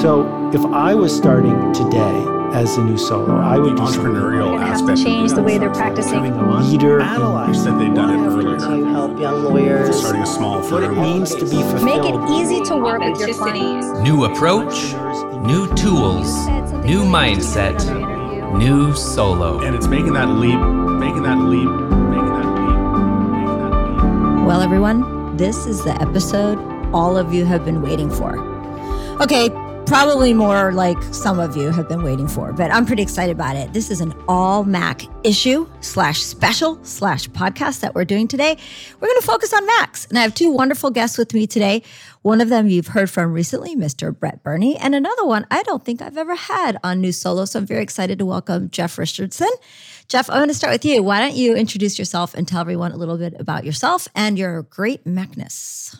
So if I was starting today as a new solo, I would do entrepreneurial It has aspect. to change the way they're practicing. having a leader, You said they've done it earlier. to help young lawyers. Starting a small what it means to be fulfilled. Make it easy to work with your clients. New approach, new tools, new mindset, new solo. And it's making that leap, making that leap, making that leap, making that leap. Well, everyone, this is the episode all of you have been waiting for. Okay, probably more like some of you have been waiting for, but I'm pretty excited about it. This is an all Mac issue slash special slash podcast that we're doing today. We're going to focus on Macs. And I have two wonderful guests with me today. One of them you've heard from recently, Mr. Brett Burney, and another one I don't think I've ever had on New Solo. So I'm very excited to welcome Jeff Richardson. Jeff, I'm going to start with you. Why don't you introduce yourself and tell everyone a little bit about yourself and your great Macness?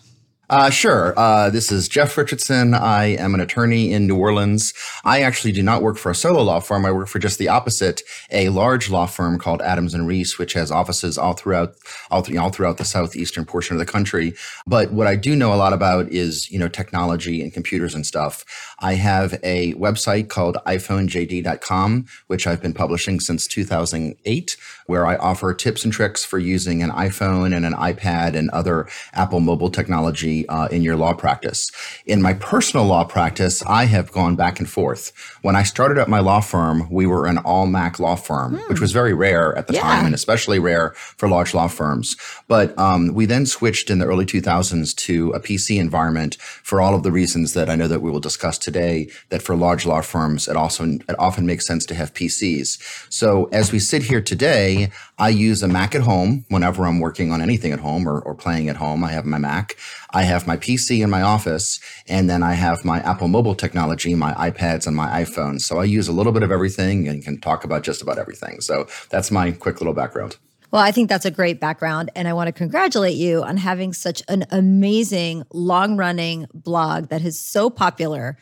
Uh, sure. Uh, this is Jeff Richardson. I am an attorney in New Orleans. I actually do not work for a solo law firm. I work for just the opposite, a large law firm called Adams and Reese, which has offices all throughout all, th- all throughout the southeastern portion of the country. But what I do know a lot about is you know technology and computers and stuff. I have a website called iPhoneJD.com, which I've been publishing since 2008, where I offer tips and tricks for using an iPhone and an iPad and other Apple mobile technology uh, in your law practice. In my personal law practice, I have gone back and forth. When I started up my law firm, we were an all Mac law firm, which was very rare at the Yeah. time and especially rare for large law firms. But um, we then switched in the early 2000s to a PC environment for all of the reasons that I know that we will discuss today. That for large law firms, it also it often makes sense to have PCs. So as we sit here today, I use a Mac at home whenever I'm working on anything at home or, or playing at home. I have my Mac. I have my PC in my office, and then I have my Apple mobile technology, my iPads, and my iPhones. So I use a little bit of everything and can talk about just about everything. So that's my quick little background. Well, I think that's a great background. And I want to congratulate you on having such an amazing, long running blog that is so popular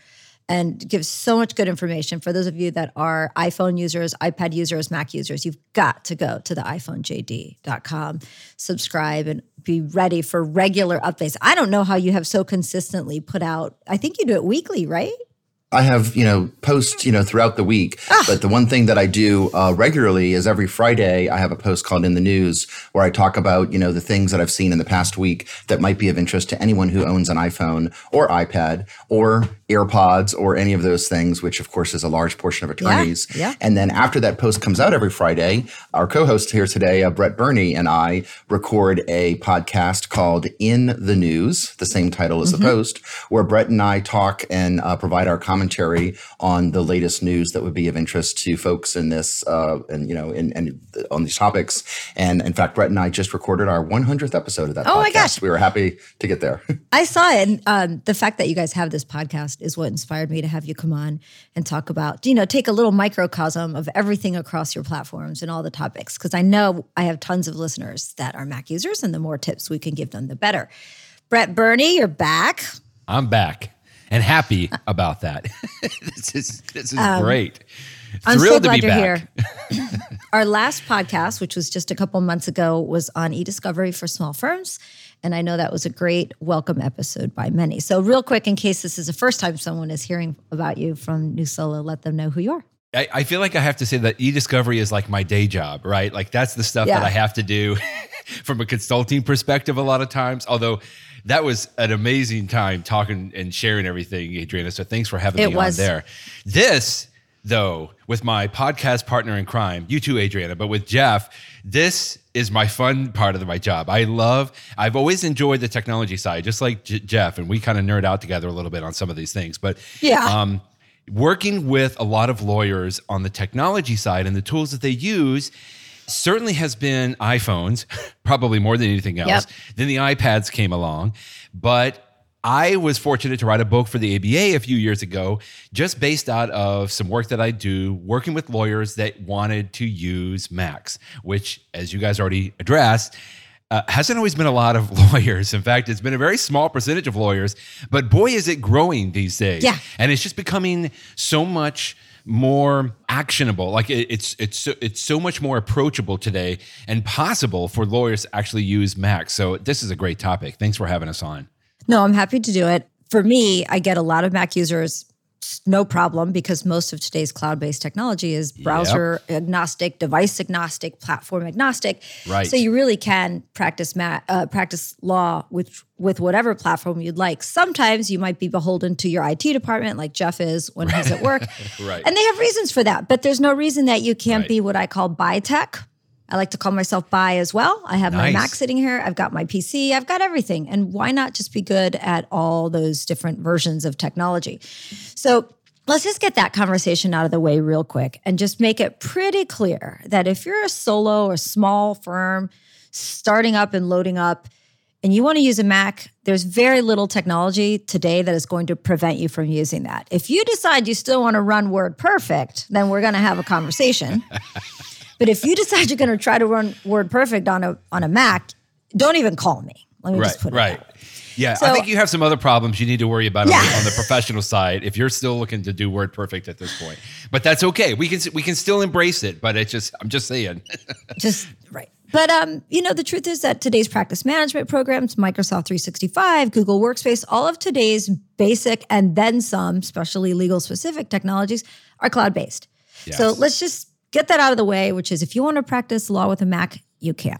and gives so much good information. For those of you that are iPhone users, iPad users, Mac users, you've got to go to the iPhoneJD.com, subscribe, and be ready for regular updates. I don't know how you have so consistently put out, I think you do it weekly, right? I have, you know, posts, you know, throughout the week. But the one thing that I do uh, regularly is every Friday I have a post called In the News where I talk about, you know, the things that I've seen in the past week that might be of interest to anyone who owns an iPhone or iPad or AirPods or any of those things, which of course is a large portion of attorneys. yeah. yeah. And then after that post comes out every Friday, our co-host here today, uh, Brett Burney, and I record a podcast called In the News, the same title as the post, where Brett and I talk and uh, provide our commentary on the latest news that would be of interest to folks in this, uh, and you know, in, in on these topics. And in fact, Brett and I just recorded our 100th episode of that. Oh podcast. my gosh. we were happy to get there. I saw it. And um, the fact that you guys have this podcast is what inspired me to have you come on and talk about, you know, take a little microcosm of everything across your platforms and all the topics. Because I know I have tons of listeners that are Mac users, and the more tips we can give them, the better. Brett Burney, you're back. I'm back and happy about that. this is this is um, great. I'm Thrilled so to glad be you're back. here. Our last podcast, which was just a couple months ago, was on e-discovery for small firms. And I know that was a great welcome episode by many. So, real quick, in case this is the first time someone is hearing about you from New Solo, let them know who you are. I, I feel like I have to say that e-discovery is like my day job, right? Like that's the stuff that I have to do from a consulting perspective a lot of times. Although that was an amazing time talking and sharing everything, Adriana. So thanks for having It me was. on there. This, though, with my podcast partner in crime, you too, Adriana, but with Jeff, this is my fun part of my job. I love, I've always enjoyed the technology side, just like J- Jeff, and we kind of nerd out together a little bit on some of these things. But Yeah. um, working with a lot of lawyers on the technology side and the tools that they use certainly has been iPhones, probably more than anything else. Yep. Then the iPads came along, but I was fortunate to write a book for the ABA a few years ago, just based out of some work that I do working with lawyers that wanted to use Macs, which, as you guys already addressed, uh, hasn't always been a lot of lawyers. In fact, it's been a very small percentage of lawyers, but boy, is it growing these days. Yeah. And it's just becoming so much more actionable. Like it, it's it's so, it's so much more approachable today and possible for lawyers to actually use Macs. So this is a great topic. Thanks for having us on. No, I'm happy to do it. For me, I get a lot of Mac users no problem because most of today's cloud-based technology is browser agnostic, device agnostic, platform agnostic. Right. So you really can practice ma- uh, practice law with with whatever platform you'd like. Sometimes you might be beholden to your IT department, like Jeff is when he's at work, Right. and they have reasons for that. But there's no reason that you can't Right. be what I call bi tech. I like to call myself bi as well. I have my Mac sitting here. I've got my PC. I've got everything. And why not just be good at all those different versions of technology? So let's just get that conversation out of the way real quick and just make it pretty clear that if you're a solo or small firm starting up and loading up, and you want to use a Mac, there's very little technology today that is going to prevent you from using that. If you decide you still want to run WordPerfect, then we're going to have a conversation. but if you decide you're going to try to run WordPerfect on a on a Mac, don't even call me. Let me Right, just put it right. Yeah, I think you have some other problems you need to worry about on, the, on the professional side if you're still looking to do WordPerfect at this point. But that's okay. We can we can still embrace it. But it's just I'm just saying. just right. But um, you know, the truth is that today's practice management programs, Microsoft 365, Google Workspace, all of today's basic and then some, especially legal specific technologies, are cloud based. Yes. So let's just get that out of the way, which is if you want to practice law with a Mac, you can.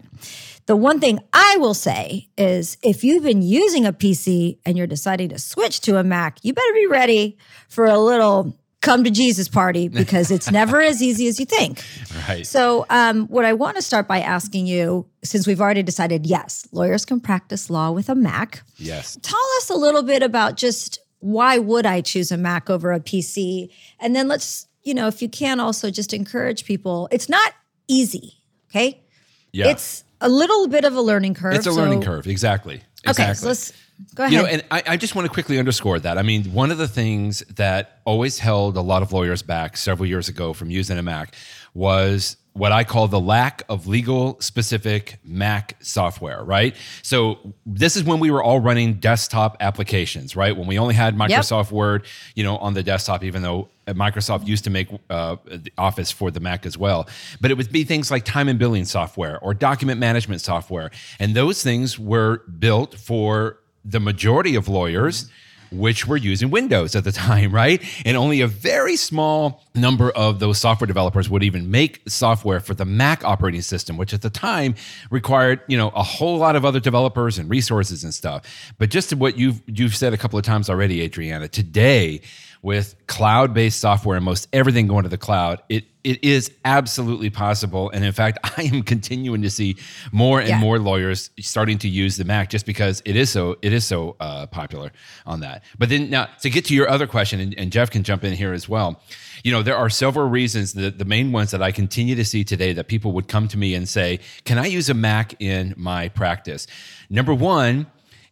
The one thing I will say is if you've been using a PC and you're deciding to switch to a Mac, you better be ready for a little come to Jesus party because it's never as easy as you think. right. So, um, what I want to start by asking you, since we've already decided, yes, lawyers can practice law with a Mac. yes. Tell us a little bit about just why would I choose a Mac over a PC, and then let's, you know, if you can, also just encourage people. It's not easy, okay? Yeah. It's a little bit of a learning curve. It's a learning curve. Exactly. Okay, so let's go ahead. You know, and I, I just want to quickly underscore that. I mean, one of the things that always held a lot of lawyers back several years ago from using a Mac was what I call the lack of legal specific Mac software, right? So this is when we were all running desktop applications, right? When we only had Microsoft Word, you know, on the desktop, even though Microsoft used to make uh, the Office for the Mac as well. But it would be things like time and billing software or document management software. And those things were built for the majority of lawyers which were using Windows at the time, right? And only a very small number of those software developers would even make software for the Mac operating system, which at the time required, you know, a whole lot of other developers and resources and stuff. But just to what you've you've said a couple of times already, Adriana, today with cloud-based software and most everything going to the cloud, it it is absolutely possible. And in fact, I am continuing to see more and Yeah. more lawyers starting to use the Mac just because it is so it is so uh, popular on that. But then now to get to your other question, and, and Jeff can jump in here as well. You know, there are several reasons. The, the main ones that I continue to see today that people would come to me and say, "Can I use a Mac in my practice?" Number one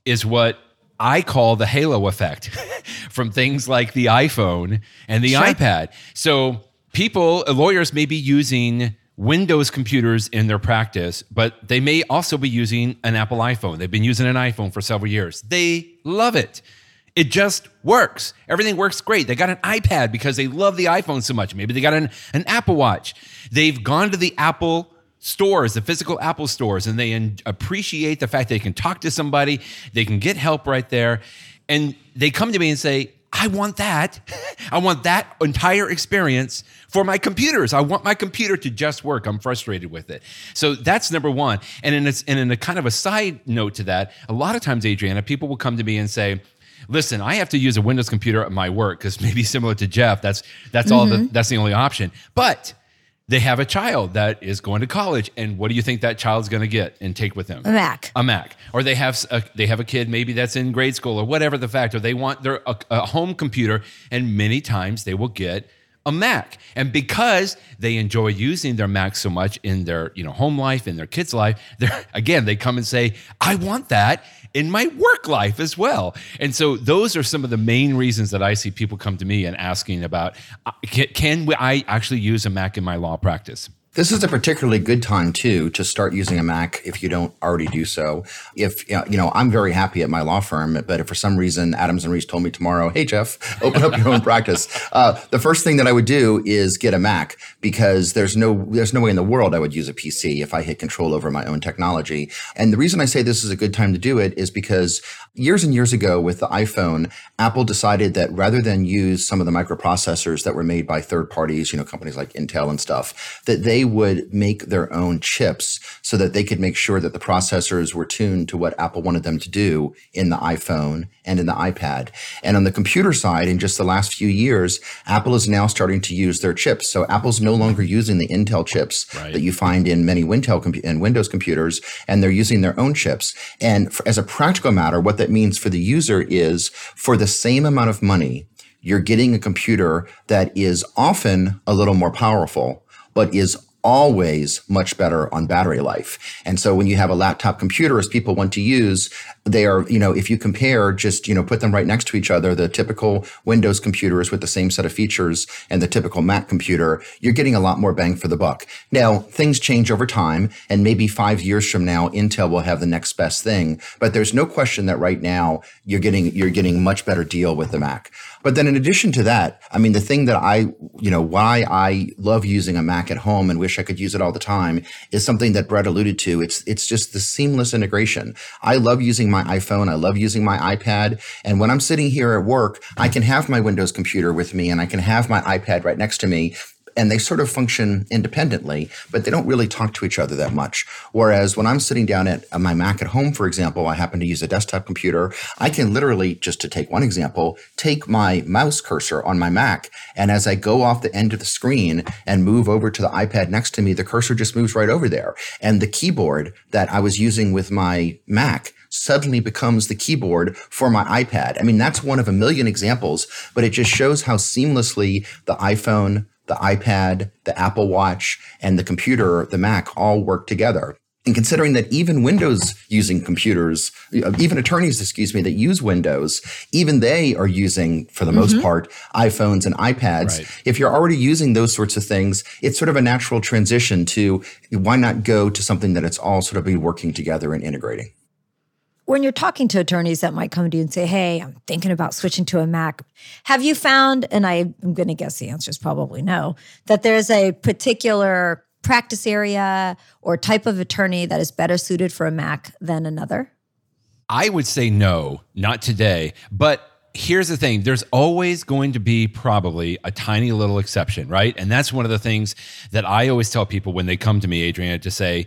is what I call the halo effect from things like the iPhone and the iPad. So people, lawyers may be using Windows computers in their practice, but they may also be using an Apple iPhone. They've been using an iPhone for several years. They love it. It just works. Everything works great. They got an iPad because they love the iPhone so much. Maybe they got an, an Apple Watch. They've gone to the Apple stores, the physical Apple stores, and they en- appreciate the fact they can talk to somebody, they can get help right there. And they come to me and say, I want that. I want that entire experience for my computers. I want my computer to just work. I'm frustrated with it. So that's number one. And in a, and in a kind of a side note to that, a lot of times, Adriana, people will come to me and say, listen, I have to use a Windows computer at my work because maybe similar to Jeff, that's that's all the, mm-hmm. that's the only option. But they have a child that is going to college, and what do you think that child's going to get and take with them? a Mac. a Mac, or they have a, they have a kid maybe that's in grade school or whatever the fact, or they want their a, a home computer, and many times they will get a Mac, and because they enjoy using their Mac so much in their you know home life in their kids' life, they're again they come and say, I want that in my work life as well, and so those are some of the main reasons that I see people come to me and asking about uh, can, I actually use a Mac in my law practice. This is a particularly good time too to start using a Mac if you don't already do so. If you know, you know, I'm very happy at my law firm, but if for some reason Adams and Reese told me tomorrow, "Hey Jeff, open up your own practice," uh, the first thing that I would do is get a Mac because there's no there's no way in the world I would use a PC if I had control over my own technology. And the reason I say this is a good time to do it is because Years and years ago with the iPhone, Apple decided that rather than use some of the microprocessors that were made by third parties, you know, companies like Intel and stuff, that they would make their own chips so that they could make sure that the processors were tuned to what Apple wanted them to do in the iPhone and in the iPad. And on the computer side, in just the last few years, Apple is now starting to use their chips. So Apple's no longer using the Intel chips Right. that you find in many Wintel compu- and Windows computers, and they're using their own chips. And for, as a practical matter, what that means for the user is for the same amount of money, you're getting a computer that is often a little more powerful, but is always much better on battery life. And so when you have a laptop computer as people want to use, they are, you know, if you compare just, you know, put them right next to each other, the typical Windows computers with the same set of features and the typical Mac computer, you're getting a lot more bang for the buck. Now, things change over time and maybe 5 years from now Intel will have the next best thing, but there's no question that right now you're getting you're getting much better deal with the Mac. But then in addition to that, I mean, the thing that I, you know, why I love using a Mac at home and wish I could use it all the time is something that Brett alluded to. It's, it's just the seamless integration. I love using my iPhone. I love using my iPad. And when I'm sitting here at work, I can have my Windows computer with me and I can have my iPad right next to me and they sort of function independently, but they don't really talk to each other that much. Whereas when I'm sitting down at uh, my Mac at home, for example, I happen to use a desktop computer. I can literally, just to take one example, take my mouse cursor on my Mac. And as I go off the end of the screen and move over to the iPad next to me, the cursor just moves right over there. And the keyboard that I was using with my Mac suddenly becomes the keyboard for my iPad. I mean, that's one of a million examples, but it just shows how seamlessly the iPhone, the iPad, the Apple Watch, and the computer, the Mac, all work together. And considering that even Windows using computers, uh, even attorneys, excuse me, that use Windows, even they are using, for the most part, iPhones and iPads. Right. If you're already using those sorts of things, it's sort of a natural transition to why not go to something that it's all sort of be working together and integrating. When you're talking to attorneys that might come to you and say, Hey, I'm thinking about switching to a Mac, have you found, and I, am going to guess the answer is probably no, that there's a particular practice area or type of attorney that is better suited for a Mac than another? I would say no, not today. But here's the thing there's always going to be probably a tiny little exception, right? And that's one of the things that I always tell people when they come to me, Adriana, to say,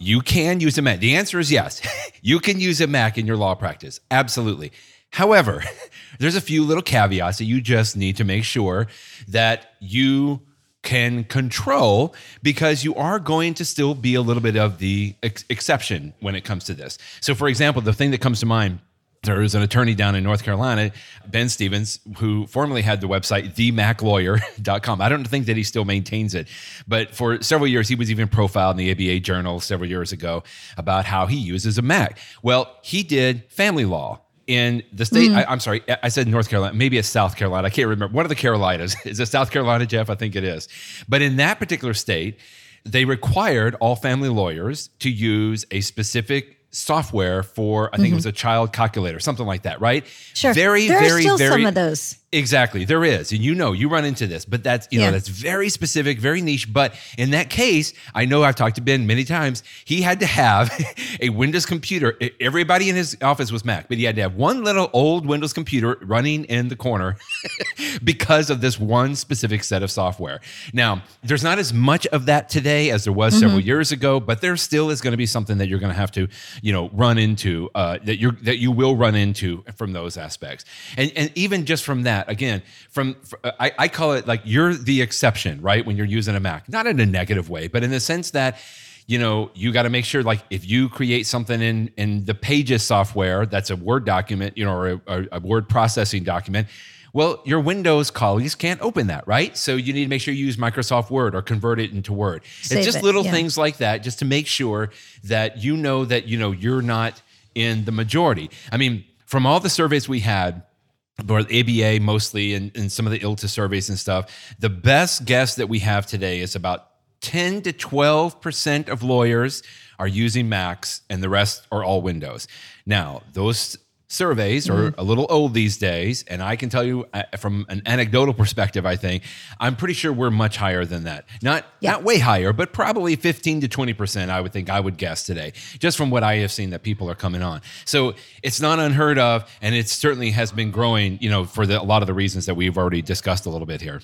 you can use a Mac. The answer is yes. you can use a Mac in your law practice. Absolutely. However, there's a few little caveats that you just need to make sure that you can control because you are going to still be a little bit of the ex- exception when it comes to this. So, for example, the thing that comes to mind there is an attorney down in North Carolina, Ben Stevens, who formerly had the website themaclawyer.com. I don't think that he still maintains it, but for several years, he was even profiled in the ABA Journal several years ago about how he uses a Mac. Well, he did family law in the state. Hmm. I, I'm sorry, I said North Carolina. Maybe it's South Carolina. I can't remember. One of the Carolinas. Is it South Carolina, Jeff? I think it is. But in that particular state, they required all family lawyers to use a specific software for I think it mm-hmm. was a child calculator, something like that, right? Sure. Very, there very, are still very some of those. Exactly. There is. And you know, you run into this, but that's, you Yeah. know, that's very specific, very niche. But in that case, I know I've talked to Ben many times. He had to have a Windows computer. Everybody in his office was Mac, but he had to have one little old Windows computer running in the corner because of this one specific set of software. Now, there's not as much of that today as there was several years ago, but there still is going to be something that you're going to have to, you know, run into uh, that you're that you will run into from those aspects. And and even just from that, again, from fr- uh, I, I call it like you're the exception, right? When you're using a Mac, not in a negative way, but in the sense that you know you got to make sure like if you create something in in the pages software that's a word document you know or a, a word processing document well your windows colleagues can't open that right so you need to make sure you use microsoft word or convert it into word Save it's just it, little yeah. things like that just to make sure that you know that you know you're not in the majority i mean from all the surveys we had or ABA mostly and, and some of the ILTA surveys and stuff, the best guess that we have today is about 10 to 12% of lawyers are using Macs and the rest are all Windows. Now, those surveys are a little old these days. And I can tell you uh, from an anecdotal perspective, I think I'm pretty sure we're much higher than that. Not Yeah. not way higher, but probably 15 to 20 percent. I would think I would guess today, just from what I have seen that people are coming on. So it's not unheard of, and it certainly has been growing. You know, for the, a lot of the reasons that we've already discussed a little bit here.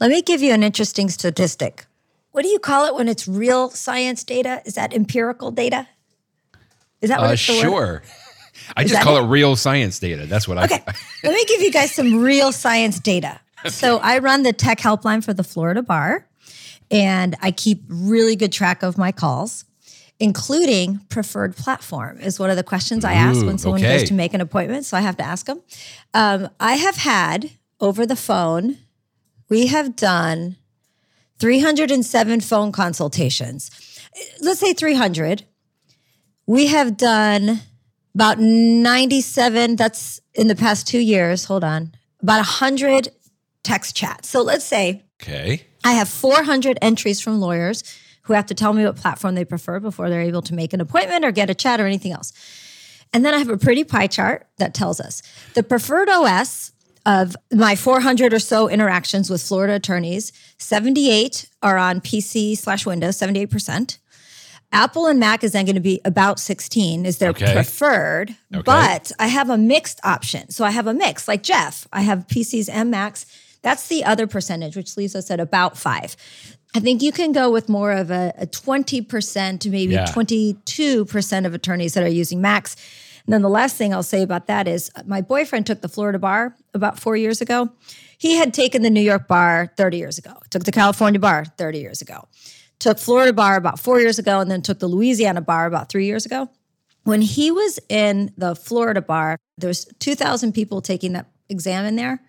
Let me give you an interesting statistic. What do you call it when it's real science data? Is that empirical data? Is that what Uh, it's the word? sure. I Is just call it? it real science data. That's what Okay, I. let me give you guys some real science data. So I run the tech helpline for the Florida Bar, and I keep really good track of my calls, including preferred platform is one of the questions I ask when someone okay. goes to make an appointment. So I have to ask them. Um, I have had over the phone, we have done 307 phone consultations. Let's say 300. We have done about 97 that's in the past 2 years, hold on. About 100 text chats. So let's say Okay. I have 400 entries from lawyers who have to tell me what platform they prefer before they're able to make an appointment or get a chat or anything else. And then I have a pretty pie chart that tells us the preferred OS of my 400 or so interactions with Florida attorneys, 78 are on PC slash Windows, 78%. Apple and Mac is then going to be about 16 is their Okay. preferred, Okay. but I have a mixed option. So I have a mix like Jeff. I have PCs and Macs. That's the other percentage, which leaves us at about five. I think you can go with more of a, a 20% to maybe Yeah. 22% of attorneys that are using Macs. And then the last thing I'll say about that is uh, my boyfriend took the Florida bar about four years ago. He had taken the New York bar 30 years ago, took the California bar 30 years ago, took Florida bar about four years ago, and then took the Louisiana bar about three years ago. When he was in the Florida bar, there's 2,000 people taking that exam in there.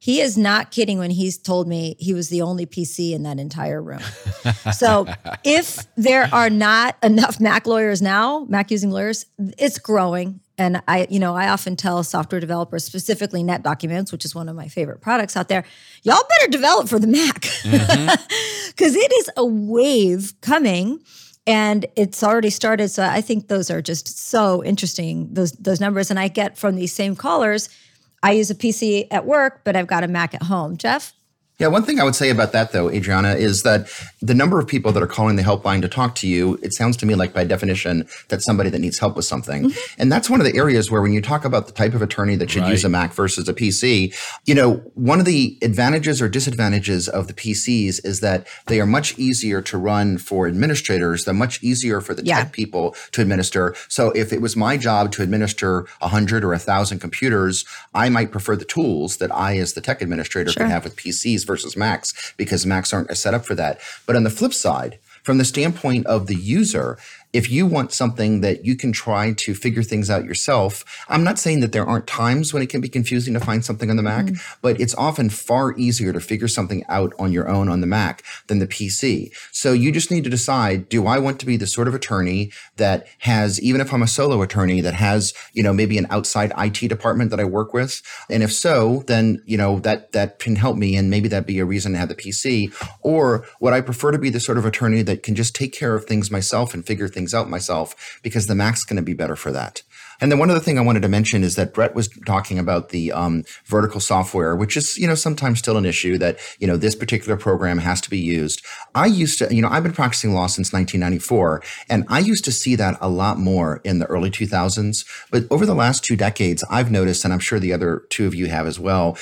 He is not kidding when he's told me he was the only PC in that entire room. so if there are not enough Mac lawyers now, Mac using lawyers, it's growing. And I, you know, I often tell software developers, specifically NetDocuments, which is one of my favorite products out there, y'all better develop for the Mac mm-hmm. because it is a wave coming and it's already started. So I think those are just so interesting, those those numbers. And I get from these same callers, I use a PC at work, but I've got a Mac at home. Jeff? Yeah, one thing I would say about that though, Adriana, is that the number of people that are calling the helpline to talk to you, it sounds to me like by definition that's somebody that needs help with something. Mm-hmm. And that's one of the areas where when you talk about the type of attorney that should use a Mac versus a PC, you know, one of the advantages or disadvantages of the PCs is that they are much easier to run for administrators. They're much easier for the Yeah. tech people to administer. So if it was my job to administer a hundred or a thousand computers, I might prefer the tools that I, as the tech administrator, Sure. can have with PCs versus Macs because Macs aren't set up for that. But on the flip side, from the standpoint of the user, if you want something that you can try to figure things out yourself, I'm not saying that there aren't times when it can be confusing to find something on the Mac, mm-hmm. but it's often far easier to figure something out on your own on the Mac than the PC. So you just need to decide, do I want to be the sort of attorney that has, even if I'm a solo attorney, that has, you know, maybe an outside IT department that I work with? And if so, then, you know, that, that can help me and maybe that'd be a reason to have the PC. Or would I prefer to be the sort of attorney that can just take care of things myself and figure things out myself because the Mac's going to be better for that. And then one other thing I wanted to mention is that Brett was talking about the um, vertical software, which is, you know, sometimes still an issue that, you know, this particular program has to be used. I used to, you know, I've been practicing law since 1994, and I used to see that a lot more in the early 2000s. But over the last two decades, I've noticed, and I'm sure the other two of you have as well,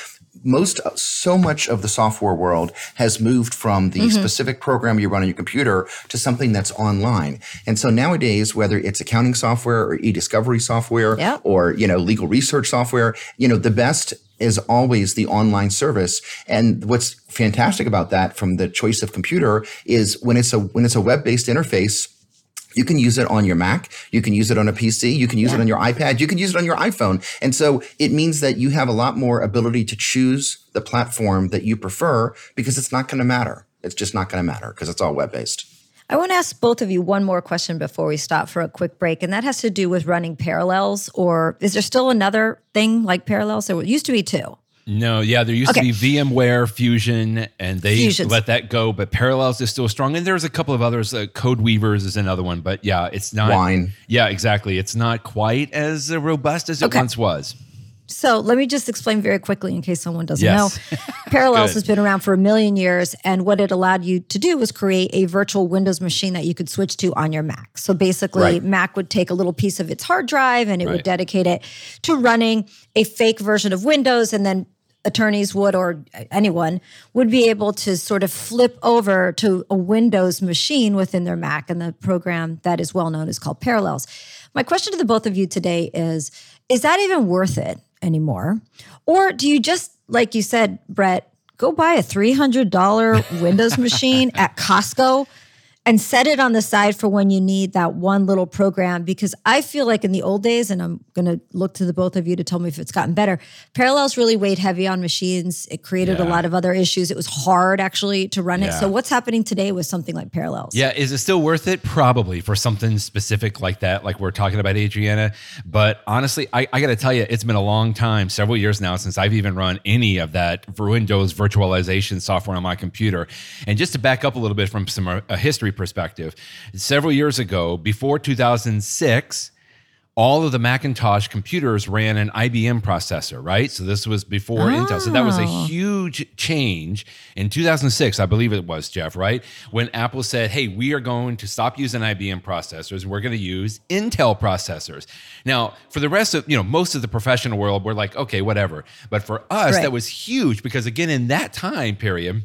most so much of the software world has moved from the mm-hmm. specific program you run on your computer to something that's online. And so nowadays, whether it's accounting software or e-discovery software Yeah. or, you know, legal research software, you know, the best is always the online service. And what's fantastic about that from the choice of computer is when it's a when it's a web-based interface, you can use it on your Mac. You can use it on a PC. You can use it on your iPad. You can use it on your iPhone. And so it means that you have a lot more ability to choose the platform that you prefer because it's not going to matter. It's just not going to matter because it's all web based. I want to ask both of you one more question before we stop for a quick break, and that has to do with running parallels. Or is there still another thing like parallels? There used to be two. No, yeah, there used Okay. to be VMware Fusion, and they Fusions. let that go. But Parallels is still strong, and there's a couple of others. Uh, CodeWeavers is another one, but yeah, it's not. Wine. Yeah, exactly. It's not quite as uh, robust as it Okay. once was. So let me just explain very quickly in case someone doesn't Yes. know. Parallels has been around for a million years, and what it allowed you to do was create a virtual Windows machine that you could switch to on your Mac. So basically, Right. Mac would take a little piece of its hard drive and it Right. would dedicate it to running a fake version of Windows, and then attorneys would or anyone would be able to sort of flip over to a Windows machine within their Mac, and the program that is well known is called Parallels. My question to the both of you today is Is that even worth it anymore? Or do you just, like you said, Brett, go buy a $300 Windows machine at Costco and set it on the side for when you need that one little program because I feel like in the old days and I'm going to look to the both of you to tell me if it's gotten better. Parallels really weighed heavy on machines. It created a lot of other issues. It was hard actually to run it. So what's happening today with something like Parallels? Yeah, is it still worth it? Probably for something specific like that, like we're talking about, Adriana. But honestly, I, I got to tell you, it's been a long time, several years now, since I've even run any of that Windows virtualization software on my computer. And just to back up a little bit from some a history perspective, several years ago, before 2006, all of the Macintosh computers ran an IBM processor, right? So this was before Intel. So that was a Oh. huge change in 2006, I believe it was, Jeff, right? When Apple said, hey, we are going to stop using IBM processors. We're going to use Intel processors. Now, for the rest of, you know, most of the professional world, we're like, okay, whatever. But for us, Right. that was huge because, again, in that time period,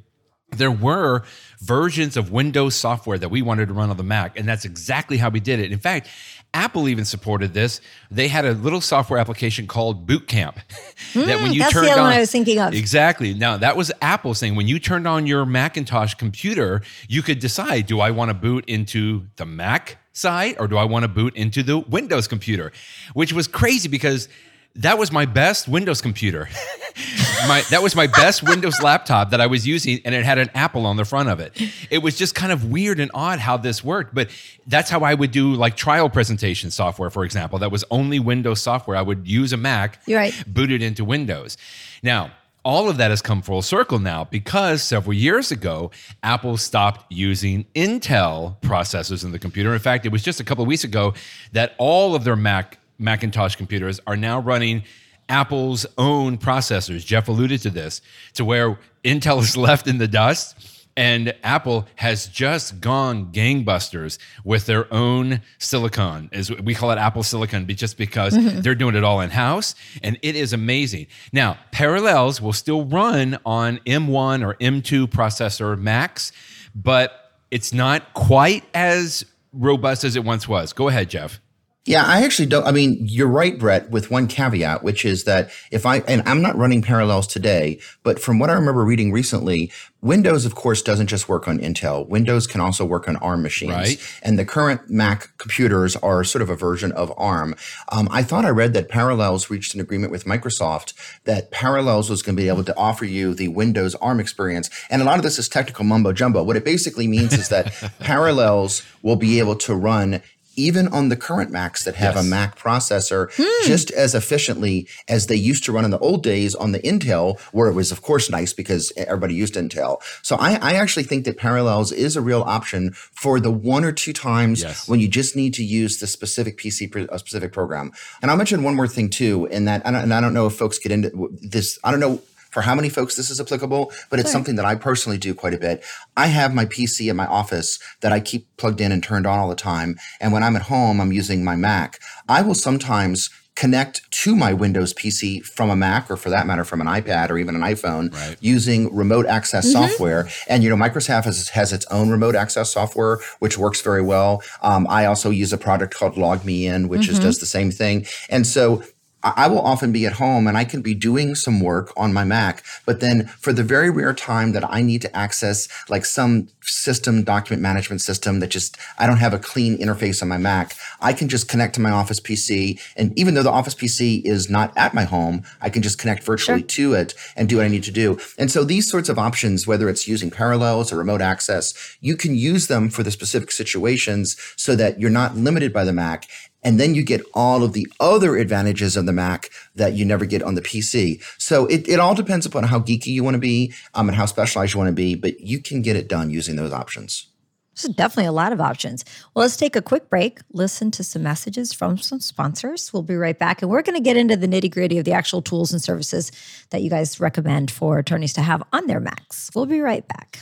there were versions of Windows software that we wanted to run on the Mac, and that's exactly how we did it. In fact, Apple even supported this. They had a little software application called Boot Camp that when you Mm, that's the other on, one I was thinking of. Exactly. Now that was Apple saying when you turned on your Macintosh computer, you could decide: do I want to boot into the Mac side or do I want to boot into the Windows computer? Which was crazy because that was my best Windows computer. my that was my best Windows laptop that I was using, and it had an Apple on the front of it. It was just kind of weird and odd how this worked, but that's how I would do like trial presentation software, for example. That was only Windows software. I would use a Mac, You're right. boot it into Windows. Now, all of that has come full circle now because several years ago, Apple stopped using Intel processors in the computer. In fact, it was just a couple of weeks ago that all of their Mac Macintosh computers are now running Apple's own processors. Jeff alluded to this, to where Intel is left in the dust. And Apple has just gone gangbusters with their own silicon. As we call it Apple Silicon, just because mm-hmm. they're doing it all in house, and it is amazing. Now, Parallels will still run on M1 or M2 processor Macs, but it's not quite as robust as it once was. Go ahead, Jeff. Yeah, I actually don't. I mean, you're right, Brett, with one caveat, which is that if I, and I'm not running parallels today, but from what I remember reading recently, Windows, of course, doesn't just work on Intel. Windows can also work on ARM machines. Right. And the current Mac computers are sort of a version of ARM. Um, I thought I read that Parallels reached an agreement with Microsoft that Parallels was going to be able to offer you the Windows ARM experience. And a lot of this is technical mumbo jumbo. What it basically means is that Parallels will be able to run even on the current Macs that have Yes. a Mac processor hmm. just as efficiently as they used to run in the old days on the Intel, where it was, of course, nice because everybody used Intel. So I, I actually think that Parallels is a real option for the one or two times Yes. when you just need to use the specific PC, a specific program. And I'll mention one more thing too, in that, and I don't know if folks get into this, I don't know for how many folks this is applicable, but it's something that I personally do quite a bit. I have my PC in my office that I keep plugged in and turned on all the time. And when I'm at home, I'm using my Mac. I will sometimes connect to my Windows PC from a Mac or for that matter from an iPad or even an iPhone Right. using remote access software. And you know, Microsoft has, has its own remote access software, which works very well. Um, I also use a product called LogMeIn, which is, does the same thing. And so I will often be at home and I can be doing some work on my Mac, but then for the very rare time that I need to access like some system document management system that just I don't have a clean interface on my Mac, I can just connect to my Office PC and even though the Office PC is not at my home, I can just connect virtually to it and do what I need to do. And so these sorts of options whether it's using parallels or remote access, you can use them for the specific situations so that you're not limited by the Mac And then you get all of the other advantages of the Mac that you never get on the PC. So it, it all depends upon how geeky you want to be um, and how specialized you want to be, but you can get it done using those options. This is definitely a lot of options. Well, let's take a quick break, listen to some messages from some sponsors. We'll be right back. And we're going to get into the nitty gritty of the actual tools and services that you guys recommend for attorneys to have on their Macs. We'll be right back.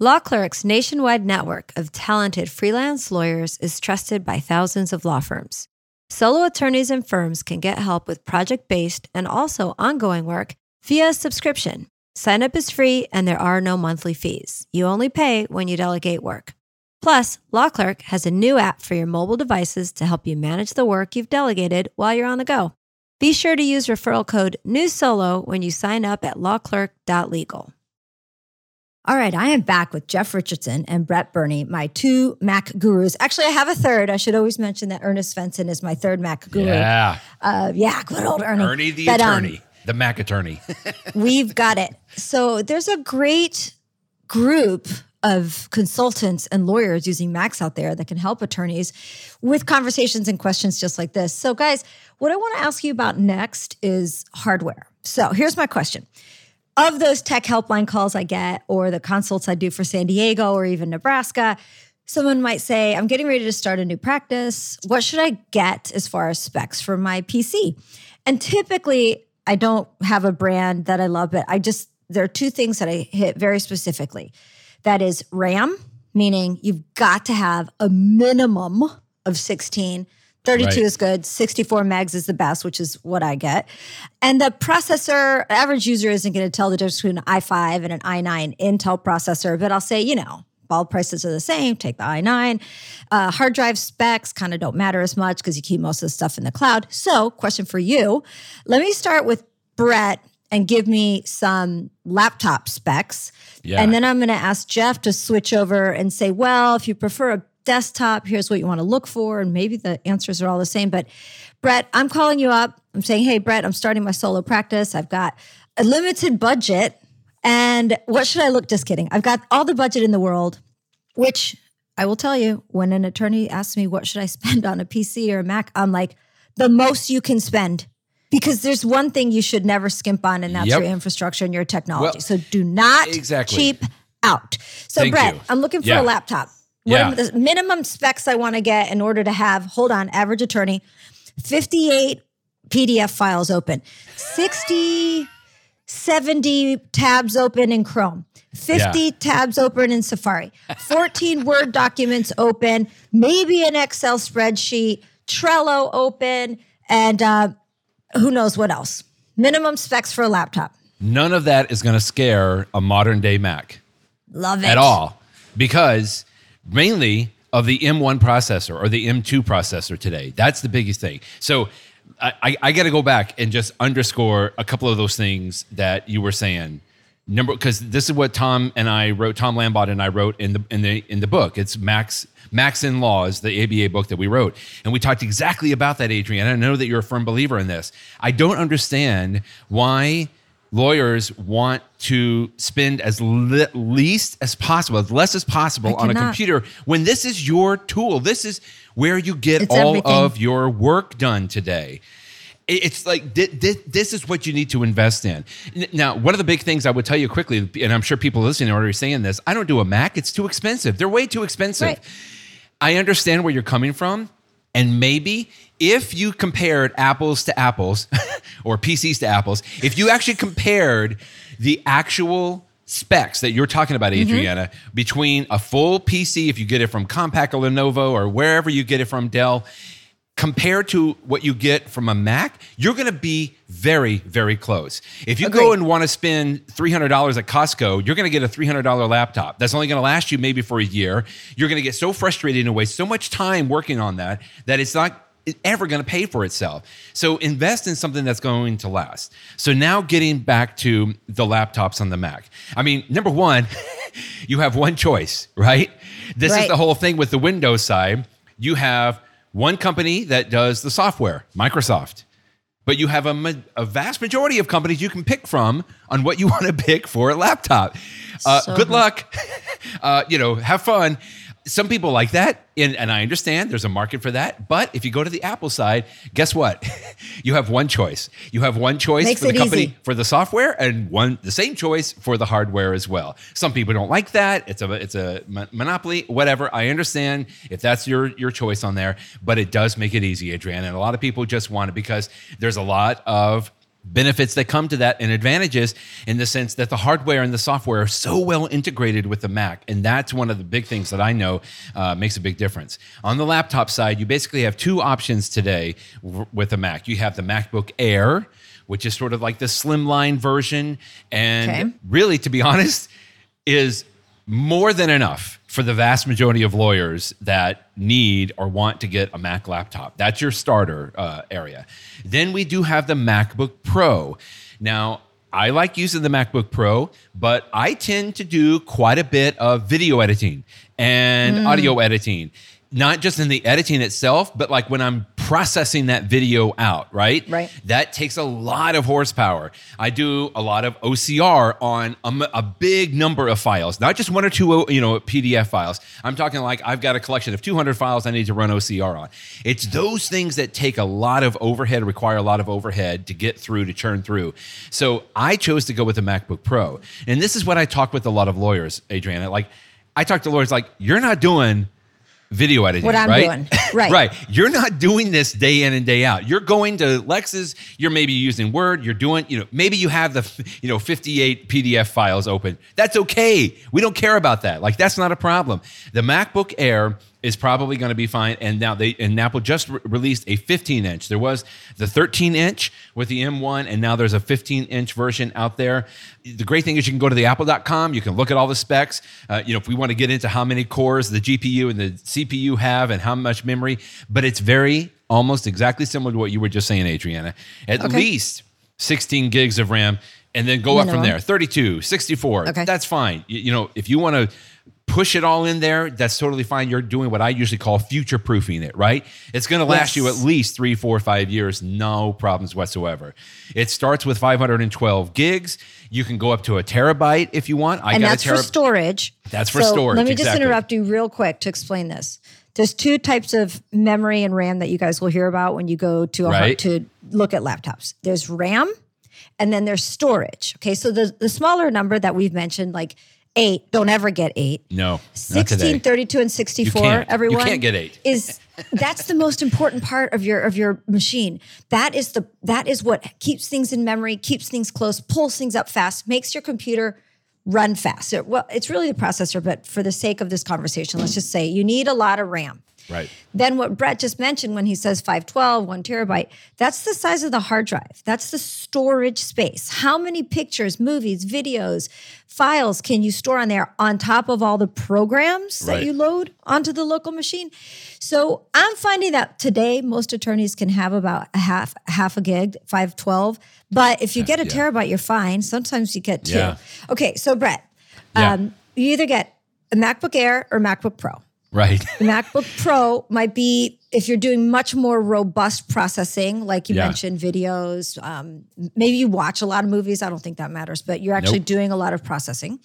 Law Clerk's nationwide network of talented freelance lawyers is trusted by thousands of law firms. Solo attorneys and firms can get help with project based and also ongoing work via subscription. Sign up is free and there are no monthly fees. You only pay when you delegate work. Plus, Law Clerk has a new app for your mobile devices to help you manage the work you've delegated while you're on the go. Be sure to use referral code NEWSOLO when you sign up at lawclerk.legal. All right, I am back with Jeff Richardson and Brett Burney, my two Mac gurus. Actually, I have a third. I should always mention that Ernest Svenson is my third Mac guru. Yeah. Uh, yeah, good old Ernie. Ernie the But, um, attorney, the Mac attorney. We've got it. So there's a great group of consultants and lawyers using Macs out there that can help attorneys with conversations and questions just like this. So, guys, what I want to ask you about next is hardware. So, here's my question. Of those tech helpline calls I get, or the consults I do for San Diego or even Nebraska, someone might say, I'm getting ready to start a new practice. What should I get as far as specs for my PC? And typically, I don't have a brand that I love, but I just, there are two things that I hit very specifically. That is RAM, meaning you've got to have a minimum of 16. 32 Right. is good, 64 megs is the best, which is what I get. And the processor, average user isn't going to tell the difference between an i5 and an i9 Intel processor, but I'll say, you know, all prices are the same. Take the i9. Uh, hard drive specs kind of don't matter as much because you keep most of the stuff in the cloud. So, question for you let me start with Brett and give me some laptop specs. Yeah. And then I'm going to ask Jeff to switch over and say, well, if you prefer a desktop, here's what you want to look for. And maybe the answers are all the same. But Brett, I'm calling you up. I'm saying, hey, Brett, I'm starting my solo practice. I've got a limited budget. And what should I look? Just kidding. I've got all the budget in the world, which I will tell you when an attorney asks me, what should I spend on a PC or a Mac? I'm like, the most you can spend. Because there's one thing you should never skimp on, and that's Yep. your infrastructure and your technology. Well, so do not exactly. cheap out. So, Thank Brett, you. I'm looking for Yeah. a laptop. What Yeah. are the minimum specs I want to get in order to have, hold on, average attorney, 58 PDF files open, 60, 70 tabs open in Chrome, 50 Yeah. tabs open in Safari, 14 Word documents open, maybe an Excel spreadsheet, Trello open, and uh, who knows what else. Minimum specs for a laptop. None of that is going to scare a modern day Mac. Love it. at all because mainly of the M1 processor or the M2 processor today. That's the biggest thing. So I, I, got to go back and just underscore a couple of those things that you were saying. Number because this is what Tom and I wrote. Tom Lambotte and I wrote in the in the in the book. It's Macs Macs in Laws, the ABA book that we wrote, and we talked exactly about that, Adrian. I know that you're a firm believer in this. I don't understand why lawyers want to spend as li- least as possible, as less as possible on a computer when this is your tool. This is where you get It's all everything. of your work done today. It's like thi- thi- this is what you need to invest in. Now, one of the big things I would tell you quickly, and I'm sure people listening are already saying this, I don't do a Mac. It's too expensive. They're way too expensive. Right. I understand where you're coming from. And maybe if you compared apples to apples or PCs to apples, if you actually compared the actual specs that you're talking about, mm-hmm. Adriana, between a full PC, if you get it from Compaq or Lenovo or wherever you get it from Dell, compared to what you get from a Mac, you're going to be very, very close. If you go and want to spend $300 at Costco, you're going to get a $300 laptop. That's only going to last you maybe for a year. You're going to get so frustrated and waste so much time working on that that it's not ever going to pay for itself. So invest in something that's going to last. So now getting back to the laptops on the Mac. I mean, number one, you have one choice, right? This is the whole thing with the Windows side. You have one company that does the software, Microsoft. But you have a, a vast majority of companies you can pick from on what you want to pick for a laptop. Uh, So good good. luck. uh, you know, have fun. Some people like that, and, and I understand there's a market for that. But if you go to the Apple side, guess what? you have one choice. You have one choice Makes for the company easy. for the software, and one the same choice for the hardware as well. Some people don't like that. It's a it's a monopoly. Whatever. I understand if that's your your choice on there, but it does make it easy, Adrian. And a lot of people just want it because there's a lot of benefits that come to that and advantages in the sense that the hardware and the software are so well integrated with the Mac. And that's one of the big things that I know uh, makes a big difference. On the laptop side, you basically have two options today w- with the Mac. You have the MacBook Air, which is sort of like the slimline version. And Okay. really, to be honest, is more than enough for the vast majority of lawyers that need or want to get a Mac laptop. That's your starter uh, area. Then we do have the MacBook Pro. Now, I like using the MacBook Pro, but I tend to do quite a bit of video editing and audio editing. Not just in the editing itself, but like when I'm processing that video out, right? Right. That takes a lot of horsepower. I do a lot of OCR on a big number of files, not just one or two, you know, PDF files. I'm talking like I've got a collection of 200 files I need to run OCR on. It's those things that take a lot of overhead, require a lot of overhead to get through, to churn through. So I chose to go with the MacBook Pro. And this is what I talk with a lot of lawyers, Adriana. Like, I talk to lawyers like, you're not doing video editing. What I'm right? doing. Right. right. You're not doing this day in and day out. You're going to Lexis, you're maybe using Word, you're doing, you know, maybe you have the, you know, 58 PDF files open. That's okay. We don't care about that. Like that's not a problem. The MacBook Air is probably going to be fine. And now they and Apple just re- released a 15 inch. There was the 13 inch with the M1, and now there's a 15 inch version out there. The great thing is you can go to the Apple.com. You can look at all the specs. Uh, you know, if we want to get into how many cores the GPU and the CPU have and how much memory, but it's very almost exactly similar to what you were just saying, Adriana. At Okay. least 16 gigs of RAM, and then go up from there. 32, 64. Okay. That's fine. You, you know, if you want to push it all in there, that's totally fine. You're doing what I usually call future proofing it, right? It's going to last you at least three, four, five years, no problems whatsoever. It starts with 512 gigs. You can go up to a terabyte if you want. I and that's a for storage. That's for So storage, Let me just exactly. interrupt you real quick to explain this. There's two types of memory and RAM that you guys will hear about when you go to a Right. to look at laptops. There's RAM, and then there's storage. Okay, so the the smaller number that we've mentioned, like eight, don't ever get eight. No, not 16, today. 32, and 64, can't. You everyone. can't get eight. Is that's the most important part of your of your machine. That is the that is what keeps things in memory, keeps things close, pulls things up fast, makes your computer run fast. So, well, it's really the processor, but for the sake of this conversation, let's just say you need a lot of RAM. Right. Then what Brett just mentioned when he says 512, one terabyte, that's the size of the hard drive. That's the storage space. How many pictures, movies, videos, files can you store on there on top of all the programs that you load onto the local machine? So I'm finding that today most attorneys can have about a half half a gig, 512. But if you get a yeah. terabyte, you're fine. Sometimes you get two. Yeah. Okay, so Brett, Yeah. um, you either get a MacBook Air or MacBook Pro. Right. The MacBook Pro might be if you're doing much more robust processing, like you Yeah. mentioned, videos. Um, maybe you watch a lot of movies. I don't think that matters, but you're actually Nope. doing a lot of processing.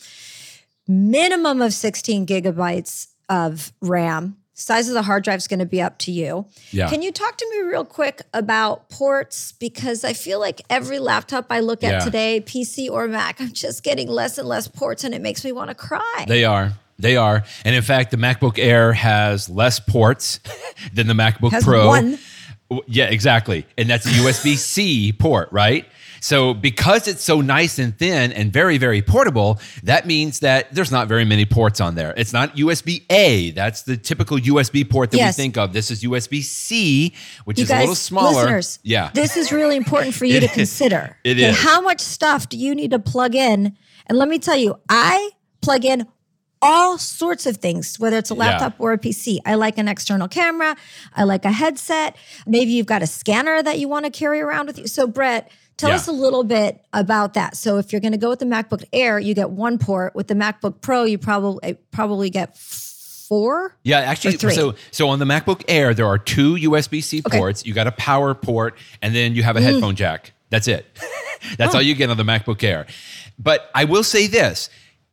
Minimum of 16 gigabytes of RAM. Size of the hard drive is going to be up to you. Yeah. Can you talk to me real quick about ports? Because I feel like every laptop I look at Yeah. today, PC or Mac, I'm just getting less and less ports, and it makes me want to cry. They are. They are. And in fact, the MacBook Air has less ports than the MacBook Has Pro. one. Yeah, exactly. And that's a USB C port, right? So because it's so nice and thin and very, very portable, that means that there's not very many ports on there. It's not USB A. That's the typical USB port that Yes. we think of. This is USB C, which You is guys, a little smaller. listeners, yeah. this is really important for you to is. consider. It Okay, is. How much stuff do you need to plug in? And let me tell you, I plug in all sorts of things, whether it's a Yeah. laptop or a PC. I like an external camera. I like a headset. Maybe you've got a scanner that you want to carry around with you. So, Brett, tell Yeah. us a little bit about that. So, if you're going to go with the MacBook Air, you get one port. With the MacBook Pro, you probably probably get four. Yeah, actually, three. so so on the MacBook Air, there are two USB C Okay. Mm. ports. You got a power port, and then you have a headphone jack. That's it. That's Oh. all you get on the MacBook Air. But I will say this: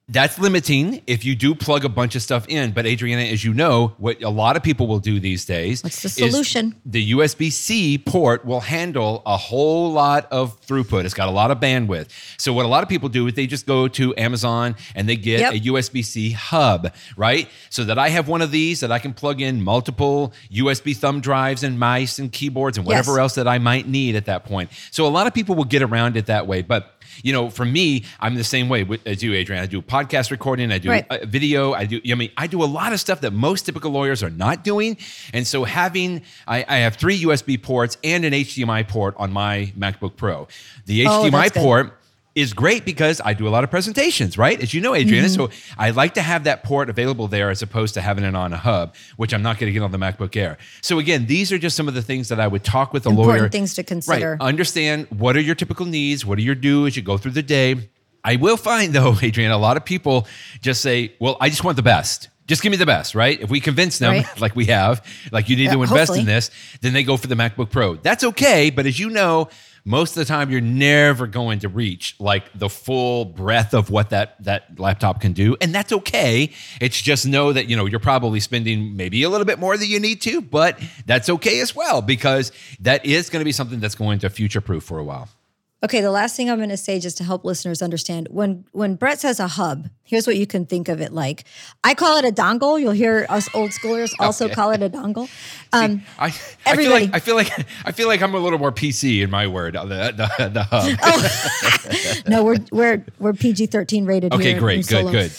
that's limiting if you do plug a bunch of stuff in. But Adriana, as you know, what a lot of people will do these days What's the is solution? The USB C port will handle a whole lot of throughput. It's got a lot of bandwidth. So what a lot of people do is they just go to Amazon and they get Yep. a USB C hub, right? So that I have one of these that I can plug in multiple USB thumb drives and mice and keyboards and whatever Yes. else that I might need at that point. So a lot of people will get around it that way, but you know, for me, I'm the same way as you, Adrian. I do podcast recording, I do Right. uh, video, I do. I mean, I do a lot of stuff that most typical lawyers are not doing, and so having I, I have three USB ports and an HDMI port on my MacBook Pro. The Oh, HDMI that's good. Is great because I do a lot of presentations, right? As you know, Adriana. Mm-hmm. So I like to have that port available there as opposed to having it on a hub, which I'm not going to get on the MacBook Air. So again, these are just some of the things that I would talk with a Important lawyer. things to consider. Right. Understand what are your typical needs, what are your due as you go through the day. I will find though, Adrian, a lot of people just say, "Well, I just want the best." Just give me the best, right? If we convince them, Right. like we have, like you need Yeah, to invest hopefully. in this, then they go for the MacBook Pro. That's okay, but as you know, most of the time you're never going to reach like the full breadth of what that that laptop can do, and that's okay. It's just know that you know you're probably spending maybe a little bit more than you need to, but that's okay as well because that is going to be something that's going to future proof for a while. Okay, the last thing I'm going to say just to help listeners understand when when Brett says a hub, here's what you can think of it like. I call it a dongle. You'll hear us old schoolers also call it a dongle. Um, I, I feel like I feel like I feel like I'm a little more PC in my word. The the, the hub. no, we're we're we're PG-13 rated. okay, great, good, good.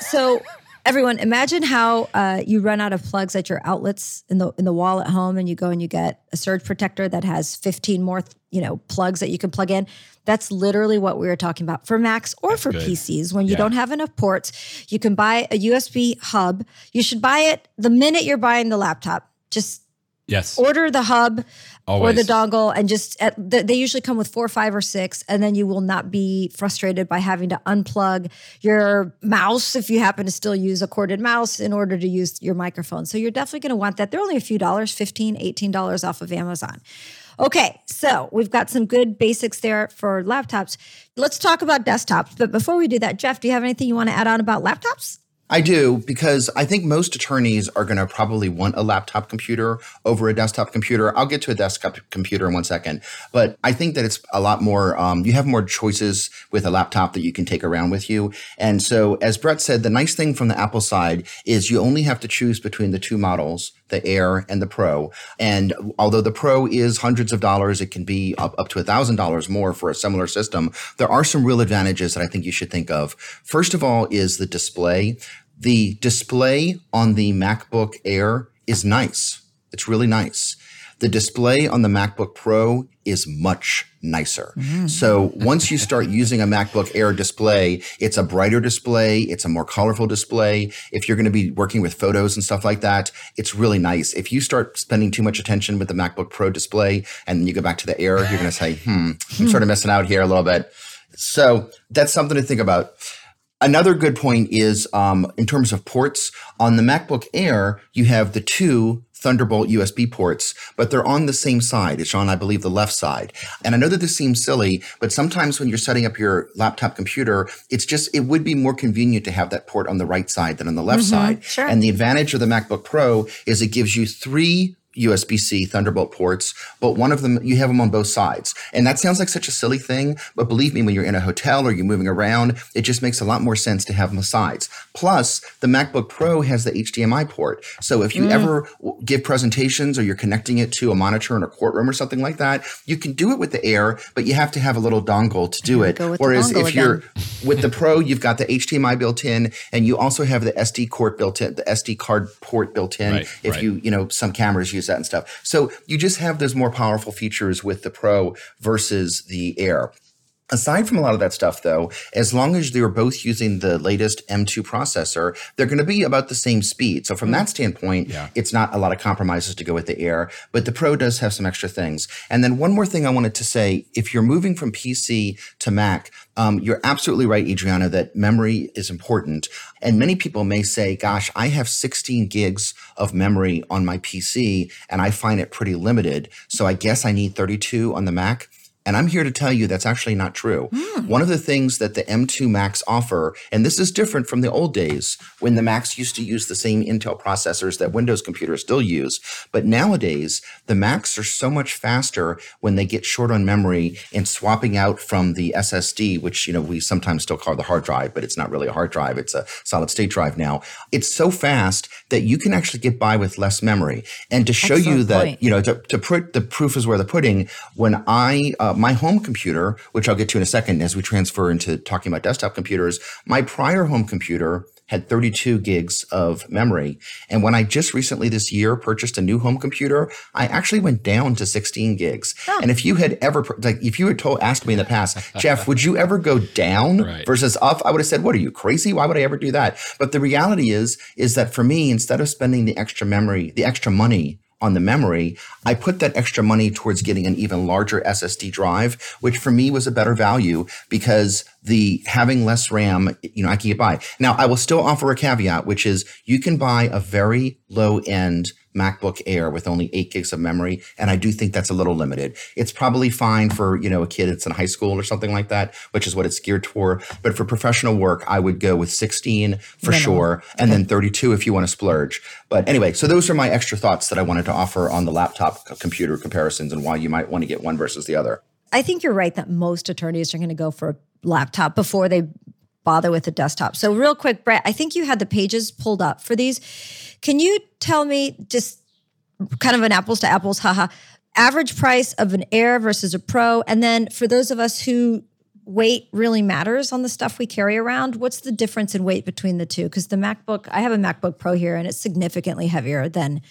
So everyone, imagine how uh, you run out of plugs at your outlets in the in the wall at home, and you go and you get a surge protector that has 15 more, you know, plugs that you can plug in. That's literally what we were talking about for Macs or for good. PCs. When you Yeah. don't have enough ports, you can buy a USB hub. You should buy it the minute you're buying the laptop. Just Yes. order the hub or the dongle and just uh, at, the, they usually come with four five or six and then you will not be frustrated by having to unplug your mouse if you happen to still use a corded mouse in order to use your microphone. So you're definitely going to want that. They're only a few dollars 15 18 dollars off of amazon. Okay so we've got some good basics there for laptops. Let's talk about desktops but before we do that jeff do you have anything you want to add on about laptops I do because I think most attorneys are going to probably want a laptop computer over a desktop computer. I'll get to a desktop computer in one second, but I think that it's a lot more. Um, you have more choices with a laptop that you can take around with you. And so, as Brett said, the nice thing from the Apple side is you only have to choose between the two models, the Air and the Pro. And although the Pro is hundreds of dollars, it can be up, up to a thousand dollars more for a similar system. There are some real advantages that I think you should think of. First of all, is the display. The display on the MacBook Air is nice. It's really nice. The display on the MacBook Pro is much nicer. So once you start using a MacBook Air display, it's a brighter display, it's a more colorful display. If you're going to be working with photos and stuff like that, it's really nice. If you start spending too much attention with the MacBook Pro display and then you go back to the Air, you're going to say, "Hmm, I'm sort of missing out here a little bit." So that's something to think about. Another good point is um, in terms of ports on the MacBook Air, you have the two Thunderbolt USB ports, but they're on the same side. It's on, I believe, the left side. And I know that this seems silly, but sometimes when you're setting up your laptop computer, it's just, it would be more convenient to have that port on the right side than on the left mm-hmm. side. sure. And the advantage of the MacBook Pro is it gives you three USB-C Thunderbolt ports, but one of them you have them on both sides. And that sounds like such a silly thing, but believe me, when you're in a hotel or you're moving around, it just makes a lot more sense to have them on the sides. Plus, the MacBook Pro has the HDMI port. So if you mm. ever give presentations or you're connecting it to a monitor in a courtroom or something like that, you can do it with the Air, but you have to have a little dongle to do it. go with the Whereas if you're with the Pro, you've got the HDMI built in, and you also have the SD card built in, the SD card port built in. Right, if right. you, you know, some cameras use that and stuff. So you just have those more powerful features with the Pro versus the Air. Aside from a lot of that stuff, though, as long as they're both using the latest M2 processor, they're going to be about the same speed. So from that standpoint, Yeah. it's not a lot of compromises to go with the Air, but the Pro does have some extra things. And then one more thing I wanted to say, if you're moving from PC to Mac, um, you're absolutely right, Adriana, that memory is important. And many people may say, gosh, I have 16 gigs of memory on my PC and I find it pretty limited. So I guess I need 32 on the Mac. And I'm here to tell you that's actually not true. Hmm. One of the things that the M2 Macs offer, and this is different from the old days when the Macs used to use the same Intel processors that Windows computers still use, but nowadays the Macs are so much faster when they get short on memory and swapping out from the SSD, which you know we sometimes still call the hard drive, but it's not really a hard drive, it's a solid state drive now. It's so fast that you can actually get by with less memory. And to show you that, point. you know, to, to put the proof is where the pudding, when I, uh, my home computer, which I'll get to in a second as we transfer into talking about desktop computers, my prior home computer had 32 gigs of memory. And when I just recently this year purchased a new home computer, I actually went down to 16 gigs. And if you had ever, like, if you had told, asked me in the past, Jeff, would you ever go down Right. versus up? I would have said, what are you crazy? Why would I ever do that? But the reality is, is that for me, instead of spending the extra memory, the extra money on the memory, I put that extra money towards getting an even larger SSD drive, which for me was a better value because the having less RAM, you know, I can get by. Now, I will still offer a caveat, which is you can buy a very low end MacBook Air with only eight gigs of memory. And I do think that's a little limited. It's probably fine for, you know, a kid that's in high school or something like that, which is what it's geared for. But for professional work, I would go with 16 for sure. And then 32 if you want to splurge. But anyway, so those are my extra thoughts that I wanted to offer on the laptop computer comparisons and why you might want to get one versus the other. I think you're right that most attorneys are going to go for a laptop before they bother with the desktop. So, real quick, Brett, I think you had the pages pulled up for these. Can you tell me just kind of an apples to apples, haha, average price of an Air versus a Pro? And then for those of us who weight really matters on the stuff we carry around, what's the difference in weight between the two? Because the MacBook, I have a MacBook Pro here and it's significantly heavier than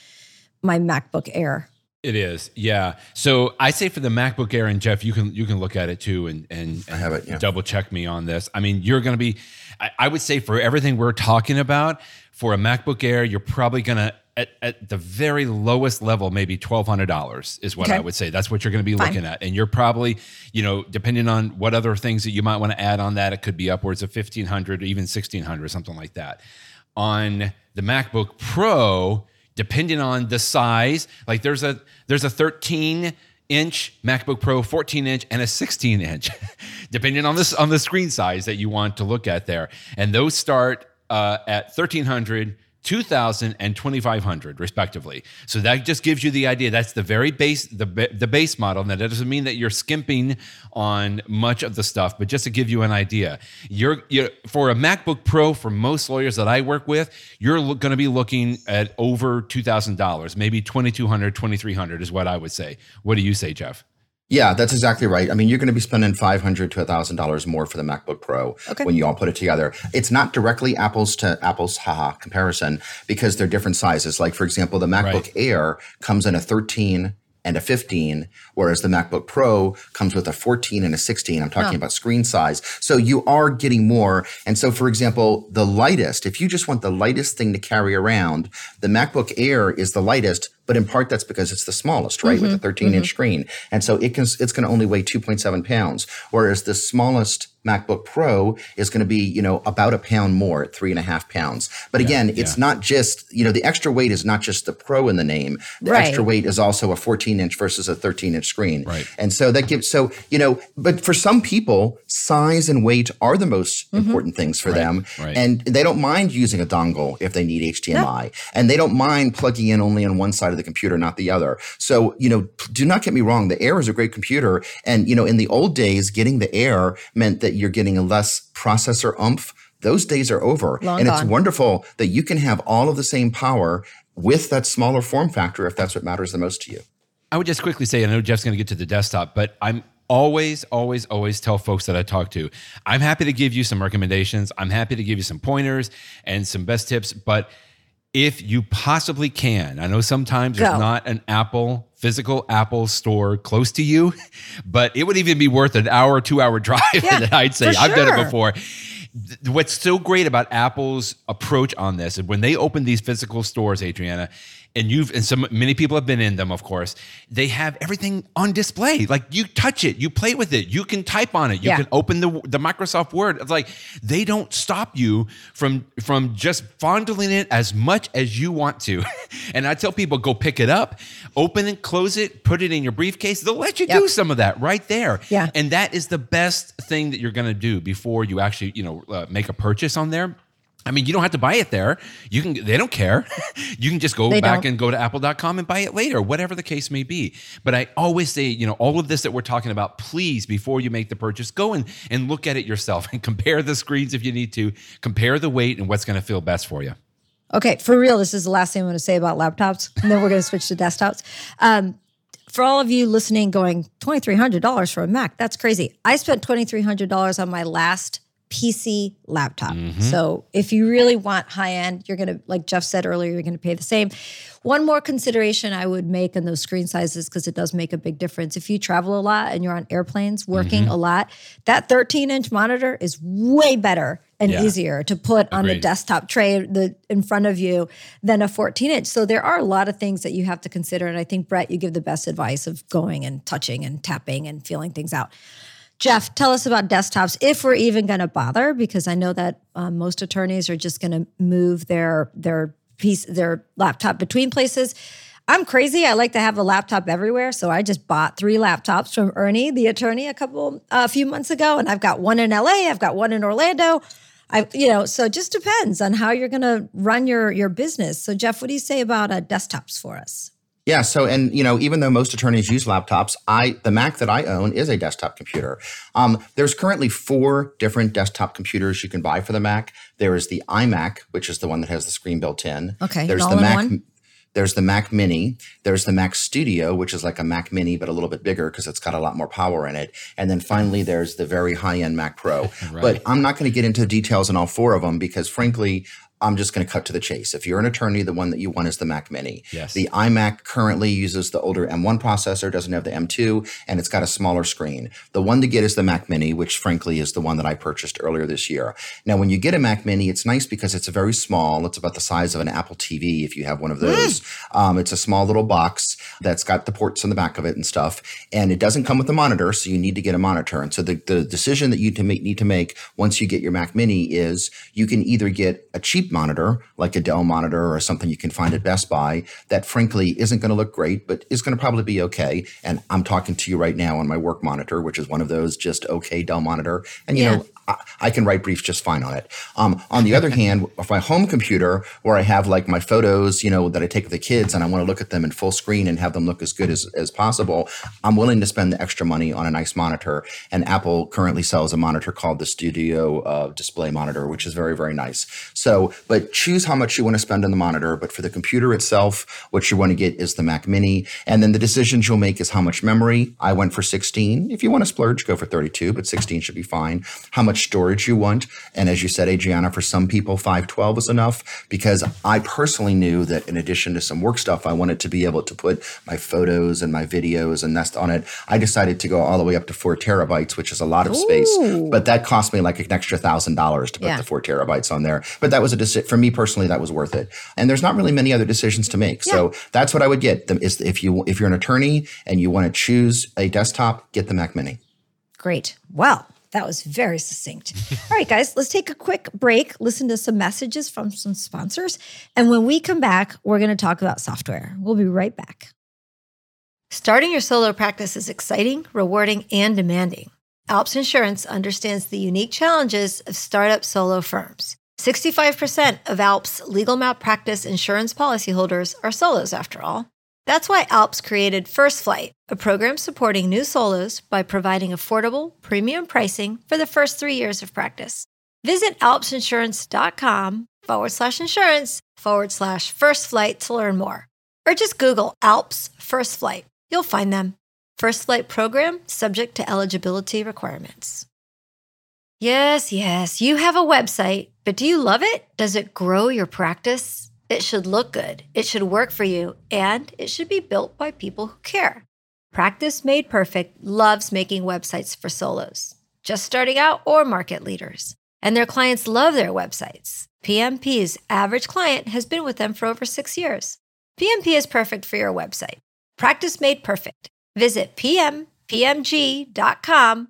my MacBook Air. It is, yeah. So I say for the MacBook Air, and Jeff, you can you can look at it too, and and, and have it, yeah. double check me on this. I mean, you're going to be. I, I would say for everything we're talking about, for a MacBook Air, you're probably going to at, at the very lowest level, maybe twelve hundred dollars is what Okay. I would say. That's what you're going to be Fine. looking at, and you're probably, you know, depending on what other things that you might want to add on that, it could be upwards of fifteen hundred, or even sixteen hundred, something like that. On the MacBook Pro, depending on the size, like there's a there's a 13 inch MacBook Pro, 14 inch, and a 16 inch, depending on this on the screen size that you want to look at there. And those start uh, at 1300. 2000 and 2500 respectively. So that just gives you the idea. That's the very base the, the base model. Now that doesn't mean that you're skimping on much of the stuff but just to give you an idea you're, you're for a macbook pro for most lawyers that i work with you're going to be looking at over $2000 maybe 2200 2300 is what i would say. What do you say jeff Yeah, that's exactly right. I mean, you're going to be spending five hundred to thousand dollars more for the MacBook Pro Okay. when you all put it together. It's not directly apples to apples, haha, comparison because they're different sizes. Like for example, the MacBook Right. Air comes in a thirteen and a 15, whereas the MacBook Pro comes with a 14 and a 16. I'm talking about screen size. So you are getting more. And so, for example, the lightest, if you just want the lightest thing to carry around, the MacBook Air is the lightest, but in part that's because it's the smallest, right? With mm-hmm. a 13 inch mm-hmm. screen. And so it can, it's going to only weigh 2.7 pounds, whereas the smallest MacBook Pro is going to be, you know, about a pound more at three and a half pounds. But again, it's not just, you know, the extra weight is not just the Pro in the name. The Right. extra weight is also a 14 inch versus a 13 inch screen. Right. And so that gives, so, you know, but for some people, size and weight are the most mm-hmm. important things for them. right. And they don't mind using a dongle if they need HDMI. And they don't mind plugging in only on one side of the computer, not the other. So, you know, do not get me wrong. The Air is a great computer. And, you know, in the old days, getting the Air meant that you're getting a less processor oomph. Those days are over. Long and gone. it's wonderful that you can have all of the same power with that smaller form factor if that's what matters the most to you. I would just quickly say, I know Jeff's going to get to the desktop, but I'm always, always, always tell folks that I talk to, I'm happy to give you some recommendations. I'm happy to give you some pointers and some best tips. But if you possibly can, I know sometimes there's not an Apple, physical Apple store close to you, but it would even be worth an hour, two hour drive Yeah, that I'd say. I've done it before. What's so great about Apple's approach on this, and when they open these physical stores, Adriana, and you've and some many people have been in them of course they have everything on display like you touch it you play with it you can type on it you Yeah. can open the the microsoft word it's like they don't stop you from from just fondling it as much as you want to and i tell people go pick it up open it close it put it in your briefcase they'll let you Yep. do some of that right there Yeah. and that is the best thing that you're going to do before you actually you know uh, make a purchase on there I mean, you don't have to buy it there. You can. They don't care. you can just go They back don't. and go to Apple.com and buy it later, whatever the case may be. But I always say, you know, all of this that we're talking about, please, before you make the purchase, go and and look at it yourself and compare the screens if you need to. Compare the weight and what's going to feel best for you. Okay, for real, this is the last thing I'm going to say about laptops, and then we're going to switch to desktops. Um, for all of you listening, going twenty three hundred dollars for a Mac, that's crazy. I spent twenty three hundred dollars on my last PC laptop. Mm-hmm. So if you really want high end, you're going to, like Jeff said earlier, you're going to pay the same. One more consideration I would make in those screen sizes because it does make a big difference. If you travel a lot and you're on airplanes working mm-hmm. a lot, that 13 inch monitor is way better and Yeah. easier to put on the desktop tray the, in front of you than a 14 inch. So there are a lot of things that you have to consider. And I think, Brett, you give the best advice of going and touching and tapping and feeling things out. Jeff, tell us about desktops if we're even going to bother, because I know that um, most attorneys are just going to move their their piece their laptop between places. I'm crazy. I like to have a laptop everywhere, so I just bought three laptops from Ernie, the attorney, a couple a few months ago, and I've got one in LA. I've got one in Orlando. I, you know, so it just depends on how you're going to run your your business. So, Jeff, what do you say about uh, desktops for us? Yeah. So, and you know, even though most attorneys use laptops, I the Mac that I own is a desktop computer. Um, there's currently four different desktop computers you can buy for the Mac. There is the iMac, which is the one that has the screen built in. Okay, There's an the Mac. all-in-one? There's the Mac Mini. There's the Mac Studio, which is like a Mac Mini but a little bit bigger because it's got a lot more power in it. And then finally, there's the very high-end Mac Pro. But I'm not going to get into details on all four of them because, frankly. I'm just going to cut to the chase. If you're an attorney, the one that you want is the Mac Mini. Yes. The iMac currently uses the older M1 processor, doesn't have the M2, and it's got a smaller screen. The one to get is the Mac Mini, which frankly is the one that I purchased earlier this year. Now, when you get a Mac Mini, it's nice because it's a very small. It's about the size of an Apple TV if you have one of those. Um, it's a small little box that's got the ports on the back of it and stuff, and it doesn't come with a monitor, so you need to get a monitor. And so the, the decision that you to make, need to make once you get your Mac Mini is you can either get a cheap monitor, like a Dell monitor or something you can find at Best Buy, that frankly isn't going to look great, but is going to probably be okay. And I'm talking to you right now on my work monitor, which is one of those just okay Dell monitor. And you Yeah. know, I, I can write briefs just fine on it. Um, on the other hand, with my home computer, where I have like my photos, you know, that I take of the kids, and I want to look at them in full screen and have them look as good as, as possible, I'm willing to spend the extra money on a nice monitor. And Apple currently sells a monitor called the Studio uh, Display Monitor, which is very, very nice. So, but choose how much you want to spend on the monitor. But for the computer itself, what you want to get is the Mac Mini, and then the decisions you'll make is how much memory. I went for 16. If you want to splurge, go for 32, but 16 should be fine. How much storage you want, and as you said, Adriana, for some people, 512 is enough because I personally knew that in addition to some work stuff, I wanted to be able to put my photos and my videos and nest on it. I decided to go all the way up to four terabytes, which is a lot of space, but that cost me like an extra thousand dollars to put Yeah. the four terabytes on there. But that was a decision for me personally. That was worth it. And there's not really many other decisions to make. So that's what I would get. Is if you if you're an attorney and you want to choose a desktop, get the Mac Mini. Great. Well, that was very succinct. All right, guys, let's take a quick break, listen to some messages from some sponsors. And when we come back, we're going to talk about software. We'll be right back. Starting your solo practice is exciting, rewarding, and demanding. Alps Insurance understands the unique challenges of startup solo firms. 65% of Alps legal malpractice insurance policyholders are solos, after all. That's why Alps created First Flight, a program supporting new solos by providing affordable, premium pricing for the first three years of practice. Visit alpsinsurance.com forward slash insurance forward slash first flight to learn more. Or just Google Alps First Flight. You'll find them. First Flight program subject to eligibility requirements. Yes, yes, you have a website, but do you love it? Does it grow your practice? It should look good, it should work for you, and it should be built by people who care. Practice Made Perfect loves making websites for solos, just starting out or market leaders. And their clients love their websites. PMP's average client has been with them for over six years. PMP is perfect for your website. Practice made perfect. Visit pmpmg.com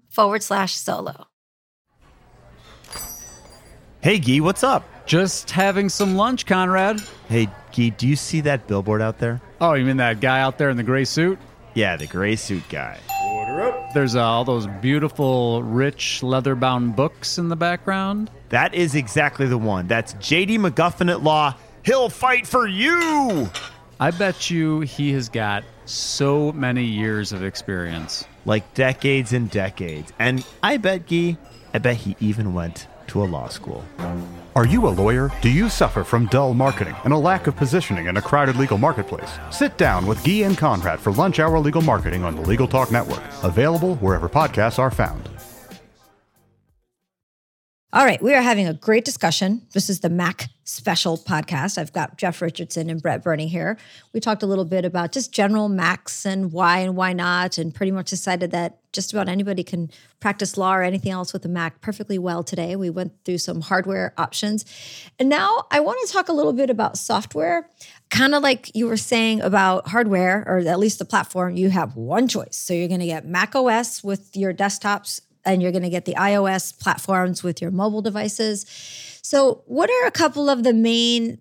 forward slash solo. Hey, Gee, what's up? Just having some lunch, Conrad. Hey, Gee, do you see that billboard out there? Oh, you mean that guy out there in the gray suit? Yeah, the gray suit guy. Order up. There's uh, all those beautiful, rich, leather bound books in the background. That is exactly the one. That's JD McGuffin at Law. He'll fight for you! I bet you he has got so many years of experience. Like decades and decades. And I bet, Gee, I bet he even went to a law school. Are you a lawyer? Do you suffer from dull marketing and a lack of positioning in a crowded legal marketplace? Sit down with Guy and Conrad for Lunch Hour Legal Marketing on the Legal Talk Network, available wherever podcasts are found. All right, we are having a great discussion. This is the Mac special podcast. I've got Jeff Richardson and Brett Burney here. We talked a little bit about just general Macs and why and why not, and pretty much decided that just about anybody can practice law or anything else with a Mac perfectly well today. We went through some hardware options. And now I want to talk a little bit about software. Kind of like you were saying about hardware, or at least the platform, you have one choice. So you're going to get Mac OS with your desktops and you're going to get the iOS platforms with your mobile devices. So, what are a couple of the main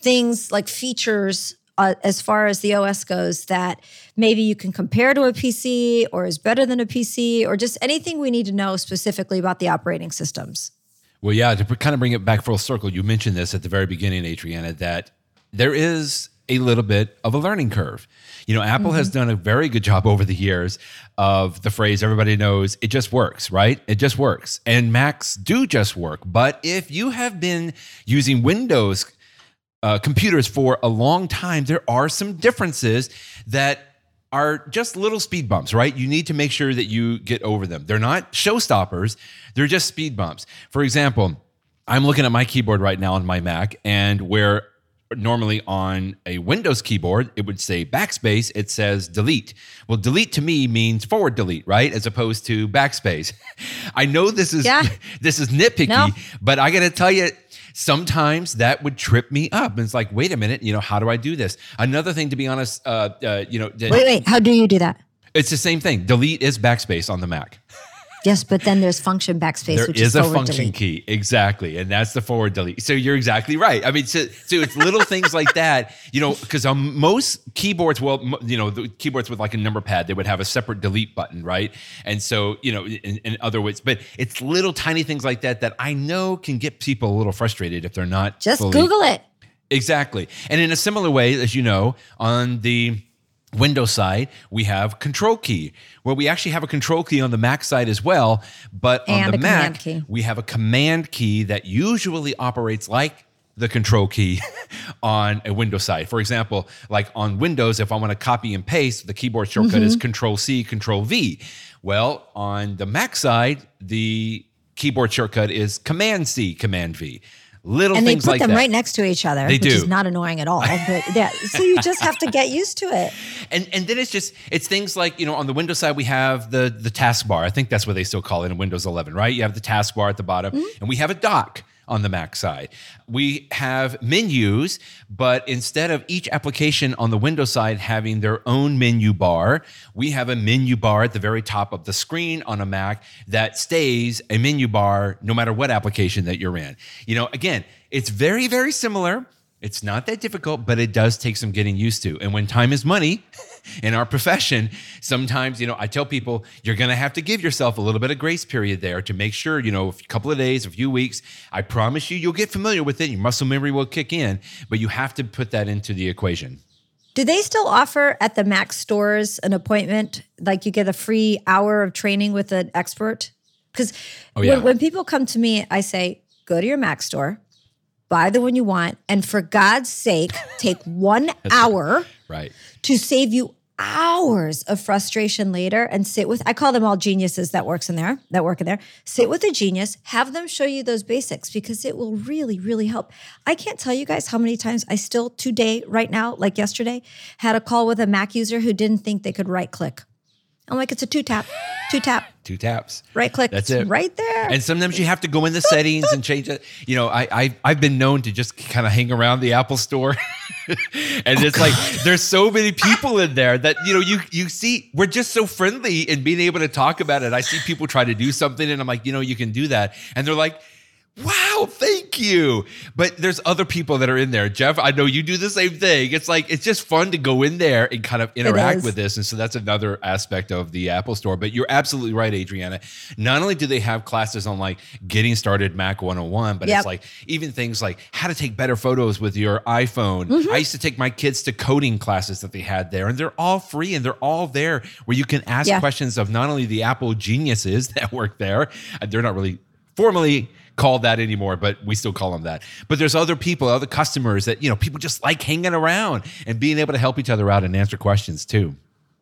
things like features uh, as far as the OS goes that maybe you can compare to a PC or is better than a PC or just anything we need to know specifically about the operating systems? Well, yeah, to kind of bring it back full circle, you mentioned this at the very beginning, Adriana, that there is a little bit of a learning curve. You know, Apple mm-hmm. has done a very good job over the years of the phrase everybody knows it just works, right? It just works. And Macs do just work. But if you have been using Windows uh, computers for a long time, there are some differences that are just little speed bumps, right? You need to make sure that you get over them. They're not showstoppers, they're just speed bumps. For example, I'm looking at my keyboard right now on my Mac, and where normally on a Windows keyboard, it would say backspace, it says delete. Well, delete to me means forward delete, right? As opposed to backspace. I know this is yeah. this is nitpicky, no. but I got to tell you sometimes that would trip me up. And it's like, wait a minute, you know, how do I do this? Another thing, to be honest, uh, uh, you know, wait, wait, how do you do that? It's the same thing. Delete is backspace on the Mac. Yes, but then there's function backspace, there which is, is a function delete. key, exactly, and that's the forward delete. So you're exactly right. I mean, so, so it's little things like that, you know, because on um, most keyboards, well, you know, the keyboards with like a number pad, they would have a separate delete button, right? And so, you know, in, in other words, but it's little tiny things like that that I know can get people a little frustrated if they're not just fully, Google it. Exactly, and in a similar way, as you know, on the Windows side, we have control key, where we actually have a control key on the Mac side as well. But on the Mac, we have a command key that usually operates like the control key on a Windows side. For example, like on Windows, if I want to copy and paste, the keyboard shortcut mm-hmm. is Control C, Control V. Well, on the Mac side, the keyboard shortcut is Command C, Command V little things. like and they put them right next to each other, they which do. is not annoying at all. But yeah, so you just have to get used to it. And and then it's just it's things like you know on the Windows side we have the the taskbar. I think that's what they still call it in Windows 11, right? You have the taskbar at the bottom, mm-hmm. and we have a dock on the Mac side. We have menus, but instead of each application on the Windows side having their own menu bar, we have a menu bar at the very top of the screen on a Mac that stays a menu bar no matter what application that you're in. You know, again, it's very, very similar. It's not that difficult, but it does take some getting used to. And when time is money in our profession, sometimes, you know, I tell people you're going to have to give yourself a little bit of grace period there to make sure, you know, a couple of days, a few weeks. I promise you, you'll get familiar with it. Your muscle memory will kick in, but you have to put that into the equation. Do they still offer at the Mac stores an appointment? Like you get a free hour of training with an expert? Because oh, yeah. when, when people come to me, I say, go to your Mac store buy the one you want, and for God's sake, take one hour right. to save you hours of frustration later and sit with I call them all geniuses that works in there that work in there. Sit with a genius have them show you those basics because it will really really help. I can't tell you guys how many times I still today right now like yesterday had a call with a Mac user who didn't think they could right click I'm like, it's a two tap, two tap, Two taps. right click. That's it. Right there. And sometimes you have to go in the settings and change it. You know, I, I I've been known to just kind of hang around the Apple Store, and it's like there's so many people in there that you know you you see we're just so friendly and being able to talk about it. I see people try to do something, and I'm like, you know, you can do that, and they're like. Wow, thank you. But there's other people that are in there. Jeff, I know you do the same thing. It's like it's just fun to go in there and kind of interact with this. And so that's another aspect of the Apple Store. But you're absolutely right, Adriana. Not only do they have classes on like getting started Mac 101, but Yep. it's like even things like how to take better photos with your iPhone. Mm-hmm. I used to take my kids to coding classes that they had there, and they're all free and they're all there where you can ask Yeah. questions of not only the Apple geniuses that work there, they're not really formally called that anymore, but we still call them that. But there's other people, other customers that, you know, people just like hanging around and being able to help each other out and answer questions too.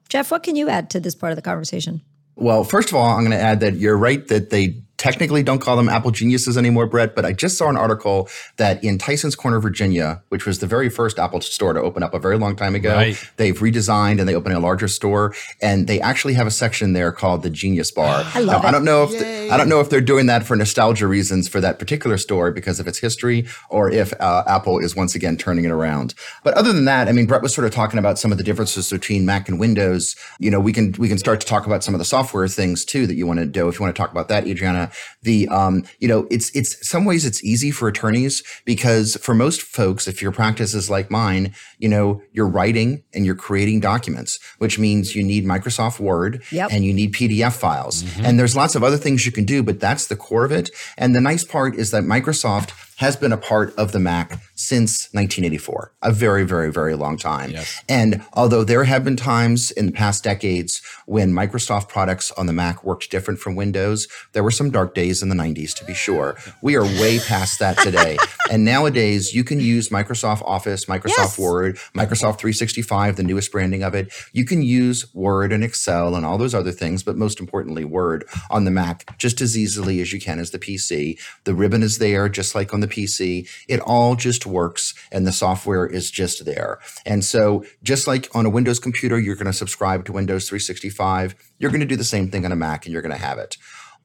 Jeff, what can you add to this part of the conversation? Well, first of all, I'm going to add that you're right that they technically don't call them Apple geniuses anymore, Brett. But I just saw an article that in Tyson's Corner, Virginia, which was the very first Apple store to open up a very long time ago, Right. they've redesigned and they opened a larger store, and they actually have a section there called the Genius Bar. I love Now, I it. don't know if the- I don't know if they're doing that for nostalgia reasons for that particular store because of its history, or if uh, Apple is once again turning it around. But other than that, I mean, Brett was sort of talking about some of the differences between Mac and Windows. You know, we can we can start to talk about some of the software things too that you want to do. If you want to talk about that, Adriana, the um, you know, it's it's some ways it's easy for attorneys because for most folks, if your practice is like mine, you know, you're writing and you're creating documents, which means you need Microsoft Word Yep. and you need PDF files. Mm-hmm. And there's lots of other things you can do, but that's the core of it. And the nice part is that Microsoft has been a part of the Mac since 1984, a very, very, very long time. Yes. And although there have been times in the past decades when Microsoft products on the Mac worked different from Windows, there were some dark days in the 90s to be sure. We are way past that today. and nowadays, you can use Microsoft Office, Microsoft Yes. Word, Microsoft 365, the newest branding of it. You can use Word and Excel and all those other things, but most importantly, Word on the Mac just as easily as you can as the PC. The ribbon is there, just like on the PC. It all just works, and the software is just there. And so, just like on a Windows computer, you're going to subscribe to Windows 365, you're going to do the same thing on a Mac, and you're going to have it.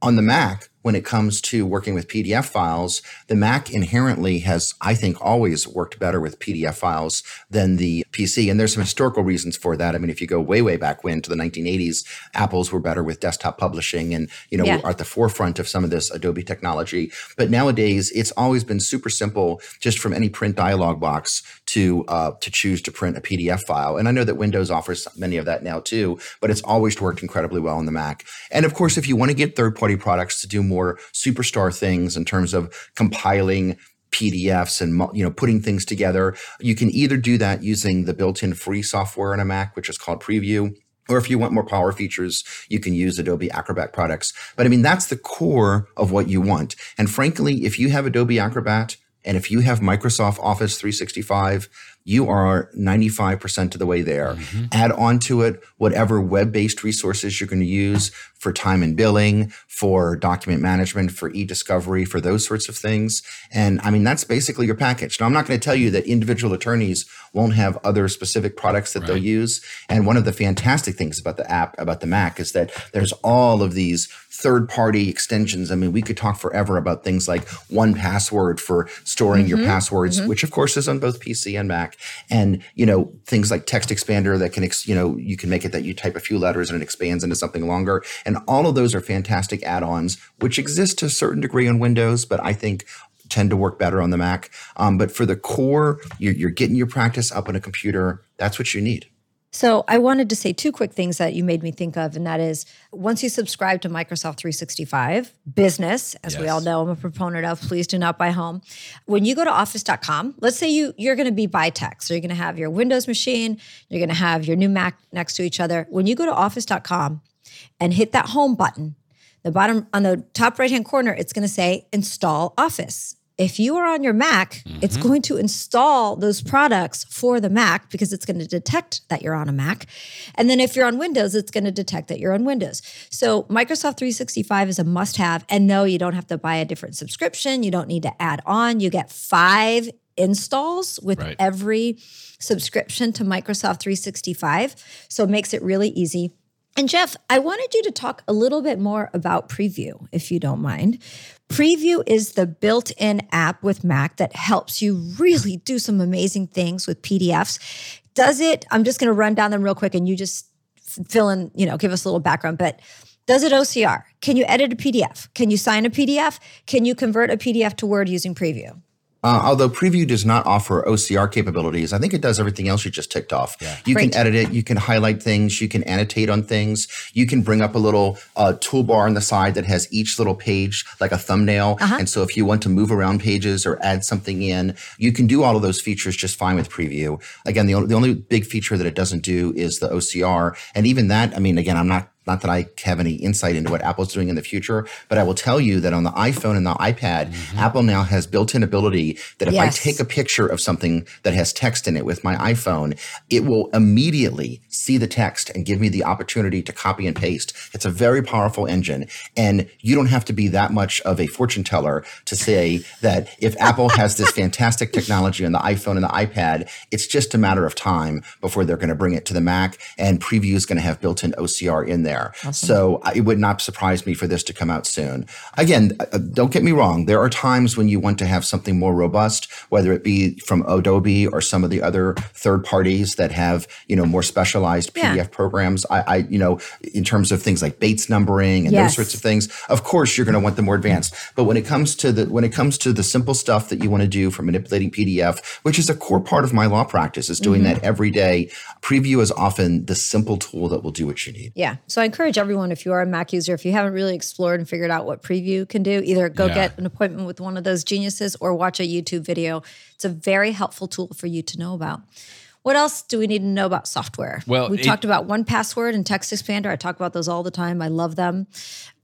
On the Mac, when it comes to working with PDF files, the Mac inherently has, I think, always worked better with PDF files than the PC. And there's some historical reasons for that. I mean, if you go way, way back when to the 1980s, Apples were better with desktop publishing and, you know, Yeah. are at the forefront of some of this Adobe technology. But nowadays, it's always been super simple just from any print dialog box to uh, to choose to print a PDF file. And I know that Windows offers many of that now too, but it's always worked incredibly well on the Mac. And of course, if you want to get third party products to do more superstar things in terms of compiling PDFs and you know putting things together, you can either do that using the built-in free software on a Mac, which is called Preview. Or if you want more power features, you can use Adobe Acrobat products. But I mean, that's the core of what you want. And frankly, if you have Adobe Acrobat and if you have Microsoft Office 365, you are 95% of the way there. Mm-hmm. Add on to it whatever web based resources you're going to use for time and billing, for document management, for e discovery, for those sorts of things. And I mean, that's basically your package. Now, I'm not going to tell you that individual attorneys won't have other specific products that they'll use. And one of the fantastic things about the app, about the Mac, is that there's all of these third party extensions. I mean, we could talk forever about things like 1Password for storing your mm-hmm. passwords, mm-hmm. which of course is on both PC and Mac. And, you know, things like TextExpander that can, ex- you know, you can make it that you type a few letters and it expands into something longer. And all of those are fantastic add ons, which exist to a certain degree on Windows, but I think tend to work better on the Mac. Um, but for the core, you're, you're getting your practice up on a computer. That's what you need. So I wanted to say two quick things that you made me think of, and that is once you subscribe to Microsoft 365 Business, as we all know, I'm a proponent of. Please do not buy home. When you go to Office.com, let's say you you're going to be by tech, so you're going to have your Windows machine, you're going to have your new Mac next to each other. When you go to Office.com and hit that home button, the bottom on the top right hand corner, it's going to say Install Office. If you are on your Mac, it's mm-hmm. going to install those products for the Mac because it's going to detect that you're on a Mac. And then if you're on Windows, it's going to detect that you're on Windows. So Microsoft 365 is a must have. And no, you don't have to buy a different subscription. You don't need to add on. You get five installs with Right. every subscription to Microsoft 365. So it makes it really easy. And Jeff, I wanted you to talk a little bit more about Preview, if you don't mind. Preview is the built in app with Mac that helps you really do some amazing things with PDFs. Does it, I'm just going to run down them real quick and you just fill in, you know, give us a little background, but does it OCR? Can you edit a PDF? Can you sign a PDF? Can you convert a PDF to Word using Preview? Uh, although Preview does not offer OCR capabilities, I think it does everything else you just ticked off. Yeah. You Great. can edit it, you can highlight things, you can annotate on things, you can bring up a little uh, toolbar on the side that has each little page like a thumbnail. Uh-huh. And so if you want to move around pages or add something in, you can do all of those features just fine with Preview. Again, the, only the only big feature that it doesn't do is the OCR. And even that, I mean, again, I'm not not that I have any insight into what Apple's doing in the future, but I will tell you that on the iPhone and the iPad, mm-hmm. Apple now has built-in ability that if Yes. I take a picture of something that has text in it with my iPhone, it will immediately see the text and give me the opportunity to copy and paste. It's a very powerful engine. And you don't have to be that much of a fortune teller to say that if Apple has this fantastic technology on the iPhone and the iPad, it's just a matter of time before they're going to bring it to the Mac and preview is going to have built-in OCR in there. So it would not surprise me for this to come out soon. Again, uh, don't get me wrong. There are times when you want to have something more robust, whether it be from Adobe or some of the other third parties that have, you know, more specialized Yeah. PDF programs. I, I, you know, in terms of things like Bates numbering and Yes. those sorts of things, of course you're going to want the more advanced. But when it comes to the when it comes to the simple stuff that you want to do for manipulating PDF, which is a core part of my law practice, is doing Mm-hmm. that every day. Preview is often the simple tool that will do what you need. Yeah. So I encourage everyone, if you are a Mac user, if you haven't really explored and figured out what Preview can do, either go Yeah. get an appointment with one of those geniuses or watch a YouTube video. It's a very helpful tool for you to know about. What else do we need to know about software? Well, we it- talked about 1Password and TextExpander. I talk about those all the time. I love them.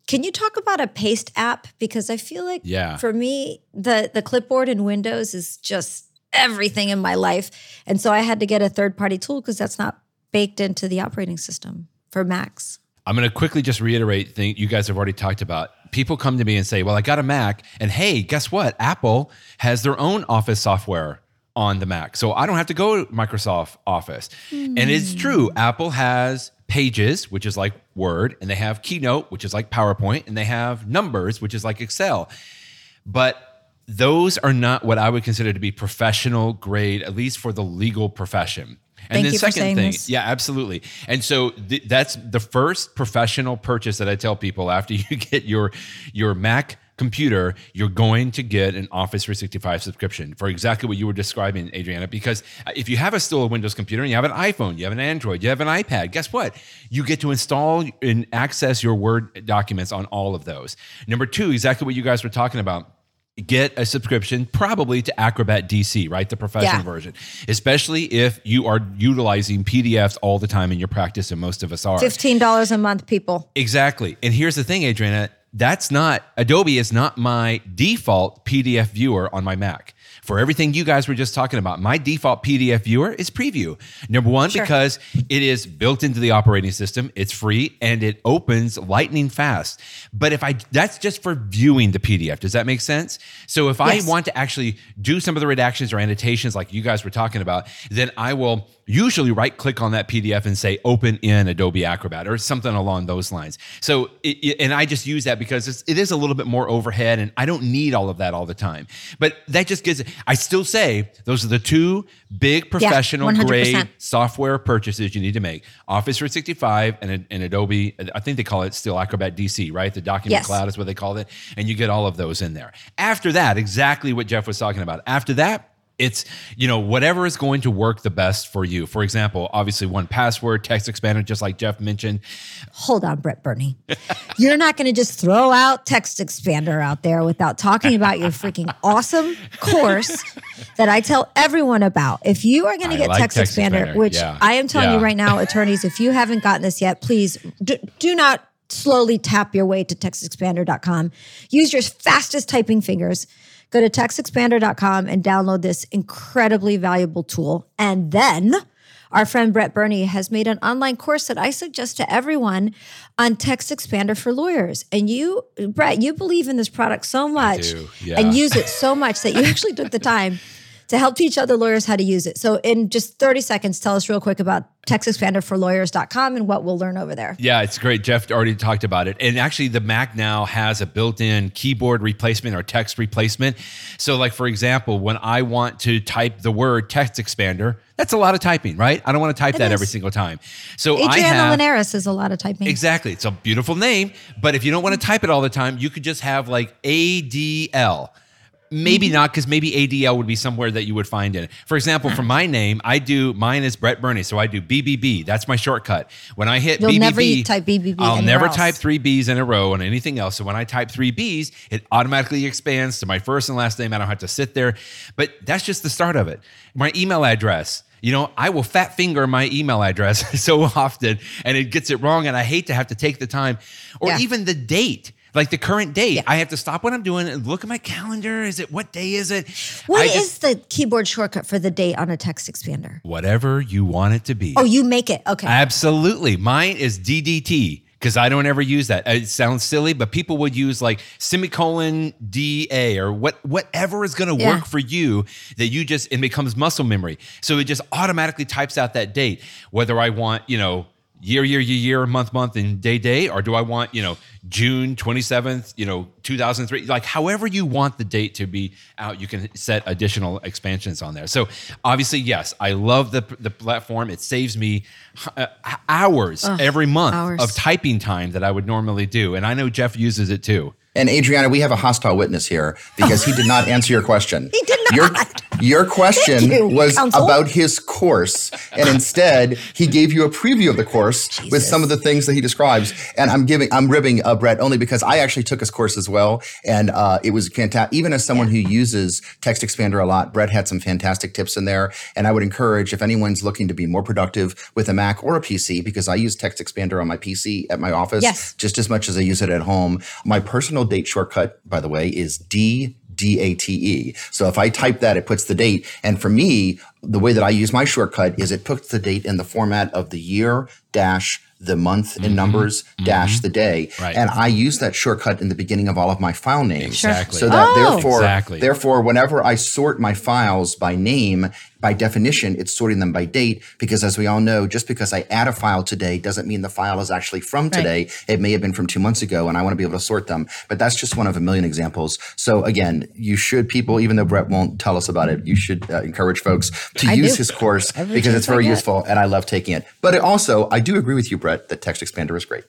Can you talk about a paste app? Because I feel like Yeah. for me, the the clipboard in Windows is just everything in my life. And so I had to get a third party tool because that's not baked into the operating system for Macs. I'm going to quickly just reiterate thing you guys have already talked about. People come to me and say, "Well, I got a Mac, and hey, guess what? Apple has their own Office software on the Mac, so I don't have to go to Microsoft Office." And it's hmm. true. Apple has Pages, which is like Word, and they have Keynote, which is like PowerPoint, and they have Numbers, which is like Excel. But those are not what I would consider to be professional grade, at least for the legal profession. And Thank the you second thing, this. yeah, absolutely. And so th- that's the first professional purchase that I tell people after you get your your Mac computer, you're going to get an Office 365 subscription for exactly what you were describing, Adriana. Because uh, if you have a still a Windows computer and you have an iPhone, you have an Android, you have an iPad, guess what? You get to install and access your Word documents on all of those. Number two, exactly what you guys were talking about get a subscription probably to Acrobat DC, right? The professional Yeah. version, especially if you are utilizing PDFs all the time in your practice, and most of us are. $15 a month, people. Exactly. And here's the thing, Adriana, that's not Adobe is not my default PDF viewer on my Mac. For everything you guys were just talking about, my default PDF viewer is Preview. Number one, because it is built into the operating system, it's free, and it opens lightning fast. But if I, that's just for viewing the PDF. Does that make sense? So if Yes. I want to actually do some of the redactions or annotations like you guys were talking about, then I will usually right click on that PDF and say open in Adobe Acrobat or something along those lines. So, it, and I just use that because it's, it is a little bit more overhead and I don't need all of that all the time. But that just gives, I still say those are the two big professional 100%. grade software purchases you need to make Office 365 and, and Adobe, I think they call it still Acrobat DC, right? The document Yes. cloud is what they call it. And you get all of those in there. After that, exactly what Jeff was talking about. After that, it's you know whatever is going to work the best for you. For example, obviously 1Password, text expander, just like Jeff mentioned. Hold on, Brett Burney. You're not going to just throw out TextExpander out there without talking about your freaking awesome course that I tell everyone about. If you are going to get like Text, TextExpander, Expander, which yeah. I am telling you right now, attorneys, if you haven't gotten this yet, please do, do not slowly tap your way to textexpander.com. Use your fastest typing fingers. Go to textexpander.com and download this incredibly valuable tool. And then our friend Brett Burney has made an online course that I suggest to everyone on TextExpander for lawyers. And you, Brett, you believe in this product so much yeah. and use it so much that you actually took the time to help teach other lawyers how to use it. So, in just 30 seconds, tell us real quick about textexpanderforlawyers.com and what we'll learn over there. Yeah, it's great. Jeff already talked about it. And actually, the Mac now has a built in keyboard replacement or text replacement. So, like, for example, when I want to type the word TextExpander, that's a lot of typing, right? I don't want to type It that is. every single time. So, I Adriana have. Linares is a lot of typing. Exactly. It's a beautiful name, but if you don't want to type it all the time, you could just have like ADL. Maybe Mm-hmm. not, because maybe ADL would be somewhere that you would find it. For example, for my name, I do mine is Brett Burney, so I do BBB. That's my shortcut. When I hit You'll BBB, never type BBB I'll never else. type three B's in a row on anything else. So when I type three B's, it automatically expands to my first and last name. I don't have to sit there. But that's just the start of it. My email address. You know, I will fat finger my email address so often and it gets it wrong. And I hate to have to take the time or Yeah. even the date. Like the current date, I have to stop what I'm doing and look at my calendar. Is it what day is it? What I is just- the keyboard shortcut for the date on a text expander? whatever you want it to be? Oh, you make it. Okay. Absolutely. Mine is DDT because I don't ever use that. It sounds silly, but people would use like semicolon DA or what whatever is going to Yeah. work for you that you just it becomes muscle memory. So it just automatically types out that date whether I want, you know, year year year year month month and day day or do I want, you know, June 27th, you know, 2003 like however you want the date to be out you can set additional expansions on there. So obviously yes, I love the the platform. It saves me uh, hours Ugh, every month hours. of typing time that I would normally do and I know Jeff uses it too. And Adriana, we have a hostile witness here because he did not answer your question. He did not. Your, your question you, was counsel. about his course, and instead he gave you a preview of the course with some of the things that he describes. And I'm giving, I'm ribbing uh, Brett only because I actually took his course as well, and uh, it was fantastic. Even as someone who uses TextExpander a lot, Brett had some fantastic tips in there. And I would encourage if anyone's looking to be more productive with a Mac or a PC, because I use TextExpander on my PC at my office Yes. just as much as I use it at home. My personal date shortcut, by the way, is D D A T E. So if I type that, it puts the date. And for me, the way that I use my shortcut is it puts the date in the format of the year dash the month in mm-hmm. numbers mm-hmm. dash the day. Right. And I use that shortcut in the beginning of all of my file names. Exactly. So that Oh. therefore, Exactly. therefore, whenever I sort my files by name, by definition, it's sorting them by date because as we all know, just because I add a file today doesn't mean the file is actually from today. It may have been from two months ago and I want to be able to sort them. But that's just one of a million examples. So again, you should people, even though Brett won't tell us about it, you should uh, encourage folks to I use do. his course Every because it's very useful and I love taking it. But it also, I do agree with you, Brett, that TextExpander is great.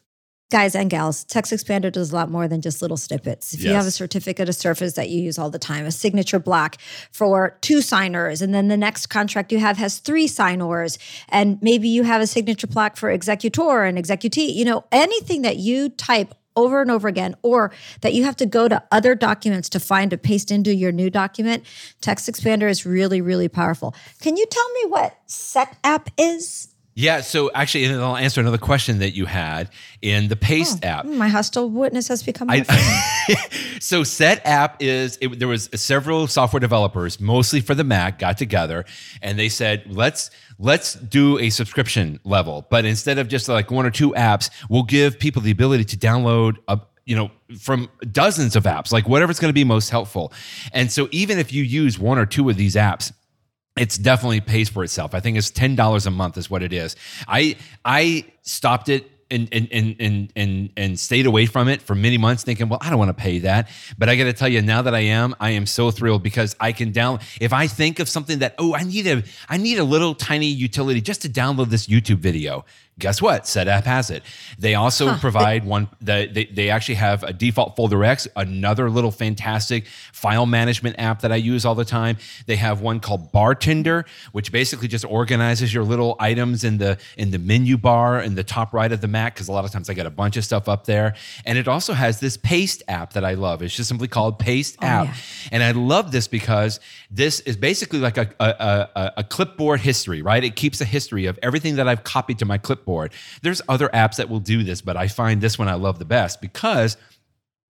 Guys and gals, TextExpander does a lot more than just little snippets. If you have a certificate of service that you use all the time, a signature block for two signers, and then the next contract you have has three signers, and maybe you have a signature block for executor and executee, you know, anything that you type over and over again, or that you have to go to other documents to find to paste into your new document, TextExpander is really, really powerful. Can you tell me what Setapp is? Yeah, so actually and I'll answer another question that you had in the Paste app. Hmm, My hostile witness has become. my I, so Setapp is it, there was several software developers mostly for the mac got together and they said let's let's do a subscription level but instead of just like one or two apps we'll give people the ability to download a you know from dozens of apps like whatever's going to be most helpful and so even if you use one or two of these apps it's definitely pays for itself. I think it's ten dollars a month is what it is. I I stopped it and and and and and and stayed away from it for many months, thinking, well, I don't want to pay that. But I got to tell you, now that I am, I am so thrilled because I can down. If I think of something that oh, I need a I need a little tiny utility just to download this YouTube video. Guess what? SetApp has it. They also provide one. The, they they actually have a default folder X, another little fantastic file management app that I use all the time. They have one called Bartender, which basically just organizes your little items in the in the menu bar in the top right of the Mac. Because a lot of times I got a bunch of stuff up there, and it also has this Paste app that I love. It's just simply called Paste oh, app, yeah. and I love this because this is basically like a, a, a- a clipboard history, right? It keeps a history of everything that I've copied to my clipboard. There's other apps that will do this, but I find this one I love the best because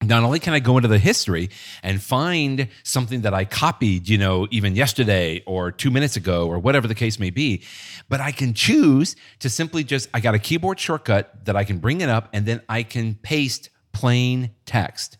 not only can I go into the history and find something that I copied, you know, even yesterday or two minutes ago or whatever the case may be, but I can choose to simply just, I got a keyboard shortcut that I can bring it up and then I can paste plain text.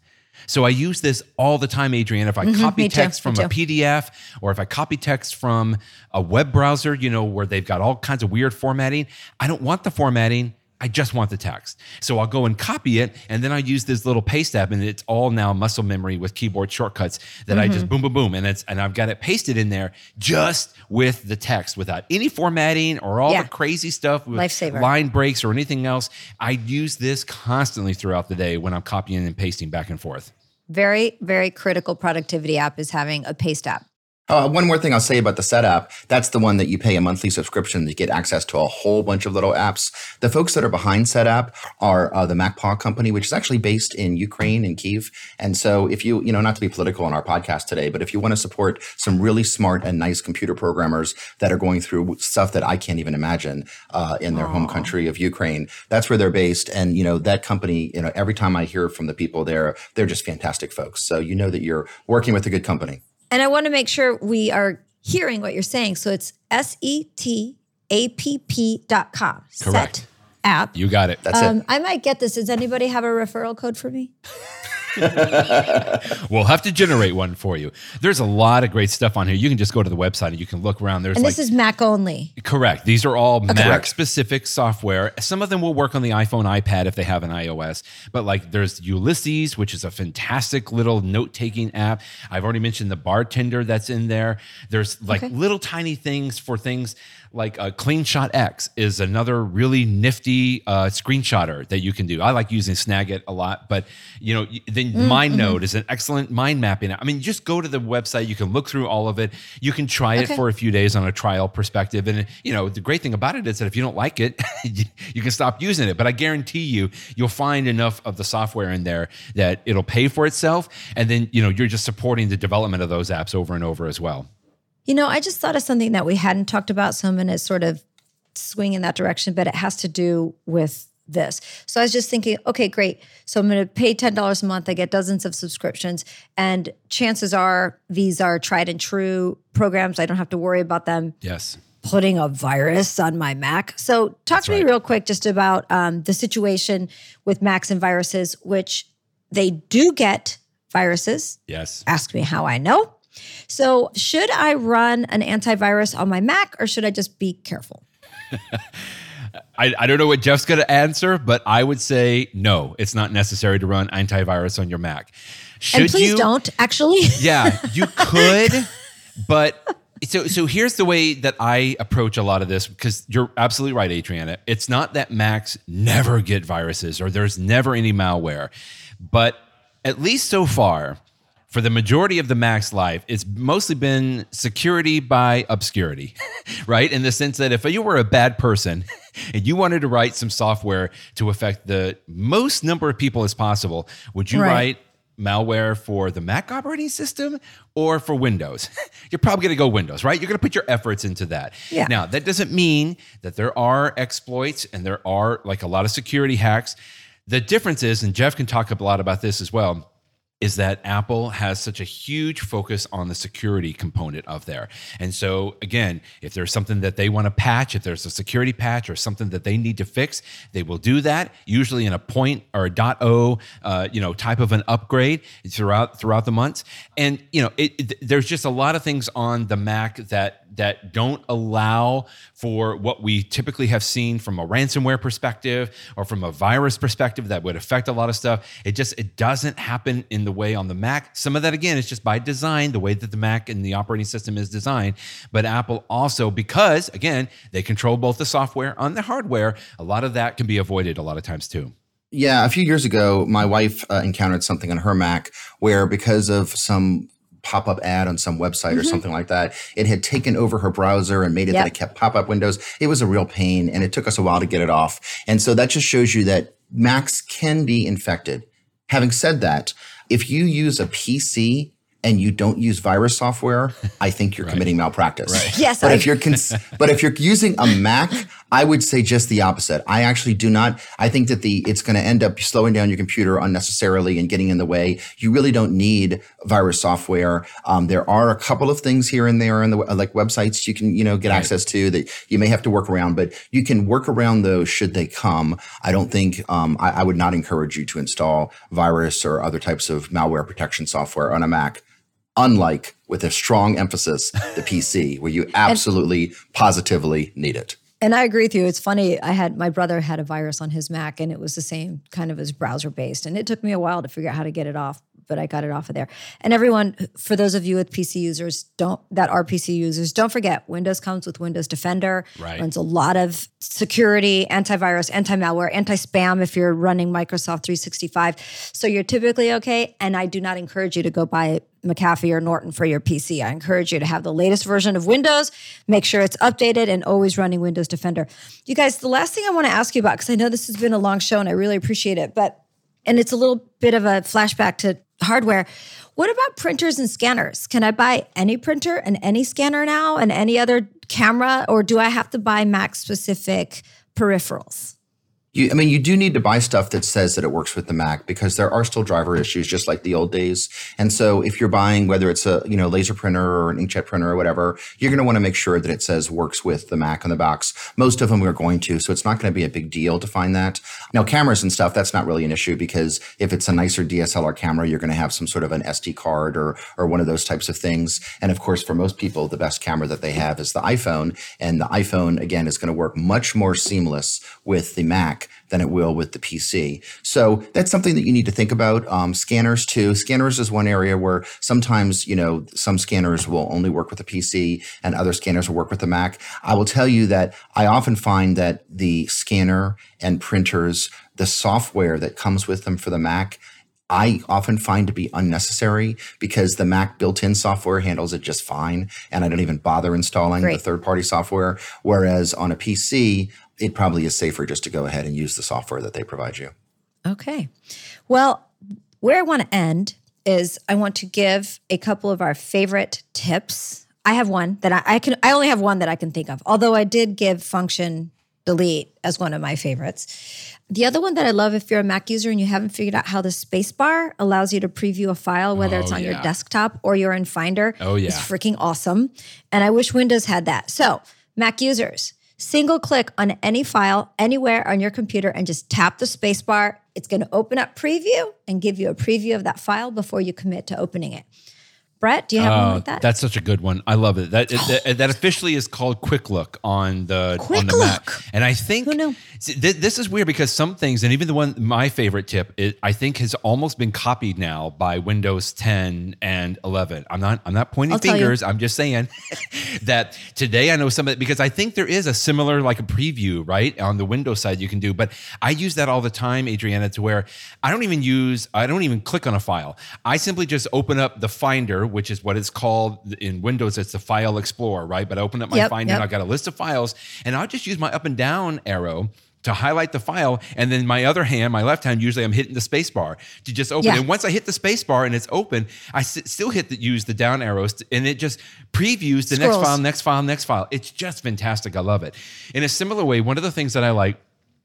So I use this all the time, Adriana. If I Mhm, copy me too, text from a too. PDF or if I copy text from a web browser, you know, where they've got all kinds of weird formatting, I don't want the formatting. I just want the text. So I'll go and copy it, and then I use this little paste app, and it's all now muscle memory with keyboard shortcuts that I just Mhm. boom, boom, boom, and it's and I've got it pasted in there just with the text without any formatting or all Yeah. the crazy stuff with Lifesaver. line breaks or anything else. I use this constantly throughout the day when I'm copying and pasting back and forth. Very, very critical productivity app is having a paste app. Uh, one more thing I'll say about the Setapp. That's the one that you pay a monthly subscription to get access to a whole bunch of little apps. The folks that are behind Setapp are uh, the MacPaw company, which is actually based in Ukraine in Kiev. And so if you, you know, not to be political on our podcast today, but if you want to support some really smart and nice computer programmers that are going through stuff that I can't even imagine uh, in their home country of Ukraine, that's where they're based. And, you know, that company, you know, every time I hear from the people there, they're just fantastic folks. So you know that you're working with a good company. And I want to make sure we are hearing what you're saying. So it's S E T A P P dot com. Correct. Set app. You got it. That's um, I might get this. Does anybody have a referral code for me? we'll have to generate one for you. There's a lot of great stuff on here. You can just go to the website and you can look around. There's and like this is Mac only. Correct. These are all Mac specific software. Some of them will work on the iPhone, iPad if they have an iOS. But like there's Ulysses, which is a fantastic little note taking app. I've already mentioned the bartender that's in there. There's like Okay. little tiny things for things like uh, CleanShot X is another really nifty uh, screenshotter that you can do. I like using Snagit a lot, but you know, then Mm, MindNode mhm. is an excellent mind mapping. I mean, just go to the website. You can look through all of it. You can try it for a few days on a trial perspective. And you know, the great thing about it is that if you don't like it, you can stop using it. But I guarantee you, you'll find enough of the software in there that it'll pay for itself. And then you know, you're just supporting the development of those apps over and over as well. You know, I just thought of something that we hadn't talked about, so I'm going to sort of swing in that direction, but it has to do with this. So I was just thinking, okay, great. So I'm going to pay $10 a month. I get dozens of subscriptions, and chances are these are tried and true programs. I don't have to worry about them Yes. putting a virus on my Mac. So, talk to me real quick just about um, the situation with Macs and viruses, which they do get viruses. Yes. Ask me how I know. So, should I run an antivirus on my Mac or should I just be careful? I, I don't know what Jeff's going to answer, but I would say no, it's not necessary to run antivirus on your Mac. Should and please you? don't, actually. Yeah, you could, but so so here's the way that I approach a lot of this because you're absolutely right, Adriana. It's not that Macs never get viruses or there's never any malware, but at least so far, for the majority of the Mac's life, it's mostly been security by obscurity, right? In the sense that if you were a bad person and you wanted to write some software to affect the most number of people as possible, would you Right. write malware for the Mac operating system or for Windows? You're probably going to go Windows, right? You're going to put your efforts into that. Yeah. Now, that doesn't mean that there are exploits and there are like a lot of security hacks. The difference is, and Jeff can talk a lot about this as well, is that Apple has such a huge focus on the security component of there. And so, again, if there's something that they want to patch, if there's a security patch or something that they need to fix, they will do that. Usually in a point or a dot .o, uh, you know, type of an upgrade throughout throughout the months. And you know, it, it- there's just a lot of things on the Mac that that don't allow for what we typically have seen from a ransomware perspective or from a virus perspective that would affect a lot of stuff. It just it doesn't happen in the way on the Mac. Some of that again is just by design, the way that the Mac and the operating system is designed. But Apple also, because again, they control both the software and the hardware, a lot of that can be avoided a lot of times too. Yeah, a few years ago, my wife uh, encountered something on her Mac where, because of some pop up ad on some website or Mhm. something like that, it had taken over her browser and made it Yep. that it kept pop up windows. It was a real pain, and it took us a while to get it off. And so that just shows you that Macs can be infected. Having said that, if you use a PC and you don't use virus software, I think you're committing malpractice. Yes, but I- if you're cons- but if you're using a Mac, I would say just the opposite. I actually do not. I think that the it's going to end up slowing down your computer unnecessarily and getting in the way. You really don't need virus software. Um, there are a couple of things here and there in the like websites you can you know get right. access to that you may have to work around, but you can work around those should they come. I don't think um, I, I would not encourage you to install virus or other types of malware protection software on a Mac unlike with a strong emphasis the PC, where you absolutely, positively need it. And I agree with you. It's funny. I had my brother had a virus on his Mac, and it was the same kind of as browser based, and it took me a while to figure out how to get it off but I got it off of there. And everyone, for those of you with PC users, don't that are PC users, don't forget Windows comes with Windows Defender. Right. Runs a lot of security, antivirus, anti-malware, anti-spam if you're running Microsoft 365. So you're typically okay. And I do not encourage you to go buy McAfee or Norton for your PC. I encourage you to have the latest version of Windows, make sure it's updated and always running Windows Defender. You guys, the last thing I want to ask you about, because I know this has been a long show and I really appreciate it, but and it's a little bit of a flashback to hardware. What about printers and scanners? Can I buy any printer and any scanner now and any other camera, or do I have to buy Mac specific peripherals? You, I mean, you do need to buy stuff that says that it works with the Mac because there are still driver issues, just like the old days. And so, if you're buying whether it's a you know laser printer or an inkjet printer or whatever, you're going to want to make sure that it says works with the Mac on the box. Most of them are going to, so it's not going to be a big deal to find that. Now, cameras and stuff, that's not really an issue because if it's a nicer DSLR camera, you're going to have some sort of an SD card or or one of those types of things. And of course, for most people, the best camera that they have is the iPhone, and the iPhone again is going to work much more seamless with the Mac than it will with the PC. So that's something that you need to think about. Um, scanners too. Scanners is one area where sometimes, you know, some scanners will only work with the PC and other scanners will work with the Mac. I will tell you that I often find that the scanner and printers, the software that comes with them for the Mac, I often find to be unnecessary because the Mac built-in software handles it just fine, and I don't even bother installing Great. the third-party software. Whereas on a PC, it probably is safer just to go ahead and use the software that they provide you. Okay. Well, where I want to end is I want to give a couple of our favorite tips. I have one that I, I can I only have one that I can think of. Although I did give function delete as one of my favorites. The other one that I love if you're a Mac user and you haven't figured out how the spacebar allows you to preview a file, whether oh, it's on yeah. your desktop or you're in Finder, oh, yeah. is freaking awesome. And I wish Windows had that. So, Mac users, Single click on any file anywhere on your computer and just tap the spacebar. It's going to open up preview and give you a preview of that file before you commit to opening it. Brett, do you have uh, one like that? That's such a good one. I love it. That that, that officially is called Quick Look on the Quick on the Look. Mac. And I think Who knew? this is weird because some things, and even the one my favorite tip, I think has almost been copied now by Windows 10 and 11. I'm not I'm not pointing I'll fingers. I'm just saying that today I know some of it because I think there is a similar like a preview right on the Windows side you can do. But I use that all the time, Adriana, to where I don't even use I don't even click on a file. I simply just open up the Finder, which is what it's called called in Windows, it's the File Explorer, right? But I open up my yep, Finder yep. and I've got a list of files, and I'll just use my up and down arrow to highlight the file, and then my other hand, my left hand, usually I'm hitting the space bar to just open. Yeah. And once I hit the space bar and it's open, I s- still hit the use the down arrows, to, and it just previews the Scrolls. next file, next file, next file. It's just fantastic. I love it. In a similar way, one of the things that I like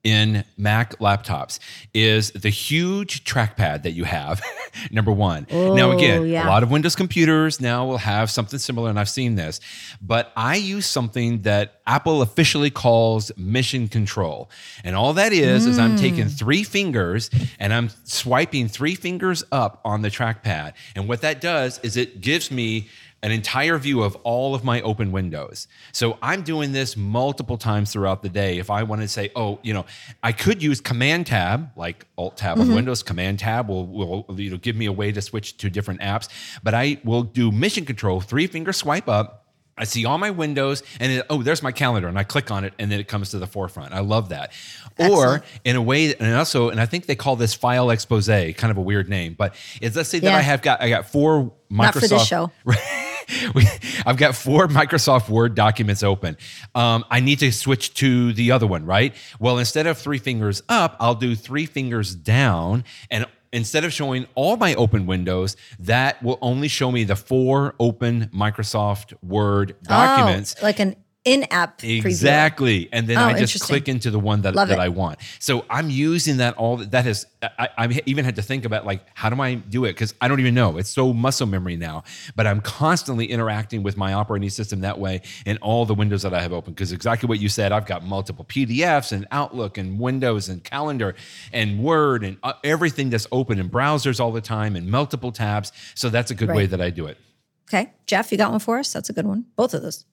in Mac laptops is the huge trackpad that you have. number one. Oh, now, again, yeah. a lot of Windows computers now will have something similar, and I've seen this, but I use something that Apple officially calls mission control. And all that is, is I'm taking Mm. three fingers and I'm swiping three fingers up on the trackpad. And what that does is it gives me an entire view of all of my open windows. So I'm doing this multiple times throughout the day. If I want to say, oh, you know, I could use Command Tab, like Alt Tab on mm-hmm. Windows, Command Tab will, will you know give me a way to switch to different apps. But I will do Mission Control, three finger swipe up. I see all my windows, and it, oh, there's my calendar, and I click on it, and then it comes to the forefront. I love that. Excellent. Or in a way, and also, and I think they call this file expose, kind of a weird name, but it's let's say that I have got I got four Microsoft. Not for this show. we, I've got four Microsoft Word documents open. Um, I need to switch to the other one, right? Well, instead of three fingers up, I'll do three fingers down. And instead of showing all my open windows, that will only show me the four open Microsoft Word documents. Oh, like an in-app preview. Exactly. And then Oh, I just click into the one that, Love that it. I want. So I'm using that all that has I, I even had to think about like how do I do it? Because I don't even know. It's so muscle memory now. But I'm constantly interacting with my operating system that way and all the windows that I have open. Because exactly what you said, I've got multiple PDFs and Outlook and Windows and Calendar and Word and uh, everything that's open in browsers all the time and multiple tabs. So that's a good way that I do it. Okay, Jeff, you got one for us? That's a good one. Both of those.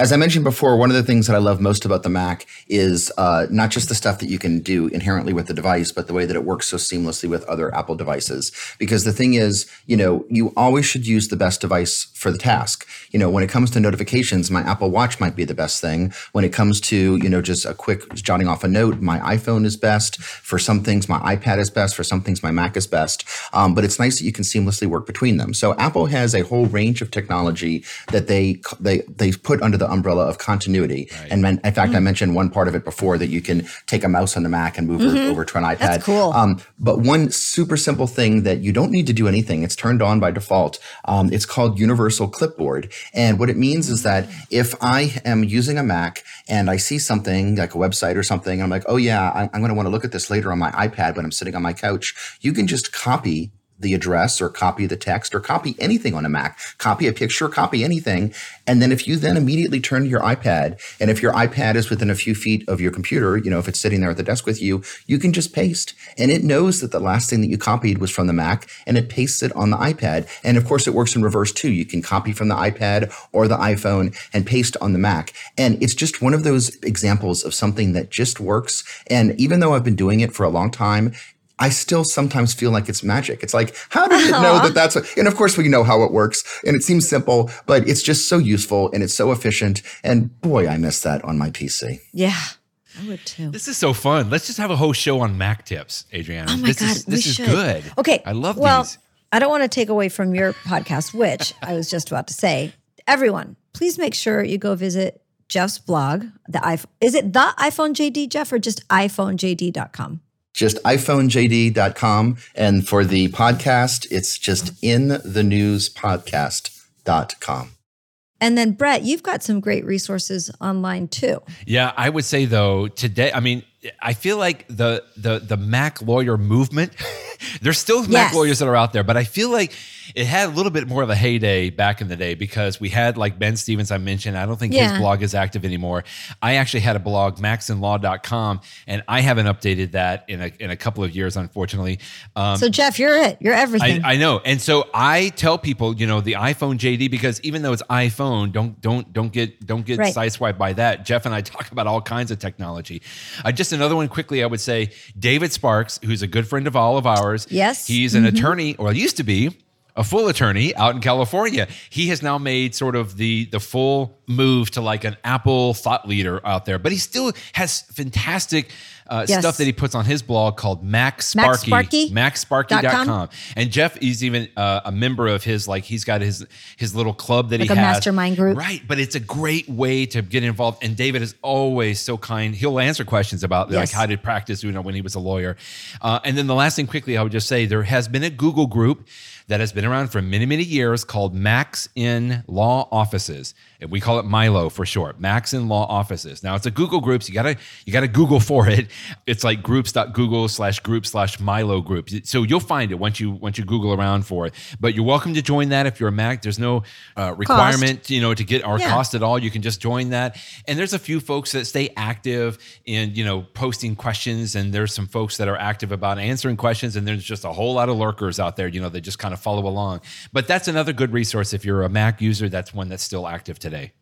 As I mentioned before, one of the things that I love most about the Mac is uh, not just the stuff that you can do inherently with the device, but the way that it works so seamlessly with other Apple devices. Because the thing is, you know, you always should use the best device for the task. You know, when it comes to notifications, my Apple Watch might be the best thing. When it comes to, you know, just a quick jotting off a note, my iPhone is best. For some things, my iPad is best. For some things, my Mac is best. Um, but it's nice that you can seamlessly work between them. So Apple has a whole range of technology that they they they put under the umbrella of continuity. And men, in fact, I mentioned one part of it before that you can take a mouse on the Mac and move it over to an iPad. That's cool. Um, but one super simple thing that you don't need to do anything, it's turned on by default. Um, it's called Universal Clipboard. And what it means is that if I am using a Mac and I see something like a website or something, I'm like, oh yeah, I- I'm going to want to look at this later on my iPad when I'm sitting on my couch. You can just copy the address or copy the text or copy anything on a Mac, copy a picture, copy anything. And then if you then immediately turn to your iPad, and if your iPad is within a few feet of your computer, you know, if it's sitting there at the desk with you, you can just paste. And it knows that the last thing that you copied was from the Mac and it pastes it on the iPad. And of course, it works in reverse too. You can copy from the iPad or the iPhone and paste on the Mac. And it's just one of those examples of something that just works. And even though I've been doing it for a long time, I still sometimes feel like it's magic. It's like, how did it know that uh-huh. that's what, and of course we know how it works and it seems simple, but it's just so useful and it's so efficient. And boy, I miss that on my PC. Yeah, I would too. This is so fun. Let's just have a whole show on Mac tips, Adriana. Oh my this God, is this we is should. good. Okay, I love well, these. I don't want to take away from your podcast, which I was just about to say. Everyone, please make sure you go visit Jeff's blog. The iPhone is it the iPhone JD Jeff or just iPhoneJD.com? Just iPhoneJD.com. And for the podcast, it's just in the news podcast.com. And then Brett, you've got some great resources online too. Yeah, I would say though today. I mean, I feel like the the the Mac lawyer movement. there's still Mac lawyers that are out there, but I feel like it had a little bit more of a heyday back in the day because we had like Ben Stevens. I mentioned. I don't think Yeah. his blog is active anymore. I actually had a blog, macsinlaw.com, and I haven't updated that in a in a couple of years, unfortunately. Um, so Jeff, you're it. You're everything. I, I know, and so I tell people, you know, the iPhone JD because even though it's iPhone, don't don't don't get don't get Right. sideswiped by that. Jeff and I talk about all kinds of technology. Uh, just another one quickly, I would say David Sparks, who's a good friend of all of ours. Yes. he's an attorney, or used to be. A full attorney out in California. He has now made sort of the the full move to like an Apple thought leader out there, but he still has fantastic uh, Yes. stuff that he puts on his blog called Mac Sparky. Sparky? MacSparky.com. And Jeff is even uh, a member of his, like he's got his his little club that Like he a has. mastermind group. Right. But it's a great way to get involved. And David is always so kind. He'll answer questions about like how did practice, you know, when he was a lawyer. Uh, and then the last thing quickly, I would just say there has been a Google group that has been around for many, many years called Macs in Law Offices. And we call it Milo for short, Macs in Law Offices. Now it's a Google group, so you gotta you gotta Google for it. It's like groups.google slash group slash Milo group. So you'll find it once you once you Google around for it. But you're welcome to join that if you're a Mac. There's no uh, requirement, you know, to get our Yeah. cost at all. You can just join that. And there's a few folks that stay active in, you know, posting questions. And there's some folks that are active about answering questions. And there's just a whole lot of lurkers out there, you know, that just kind of follow along. But that's another good resource. If you're a Mac user, that's one that's still active today.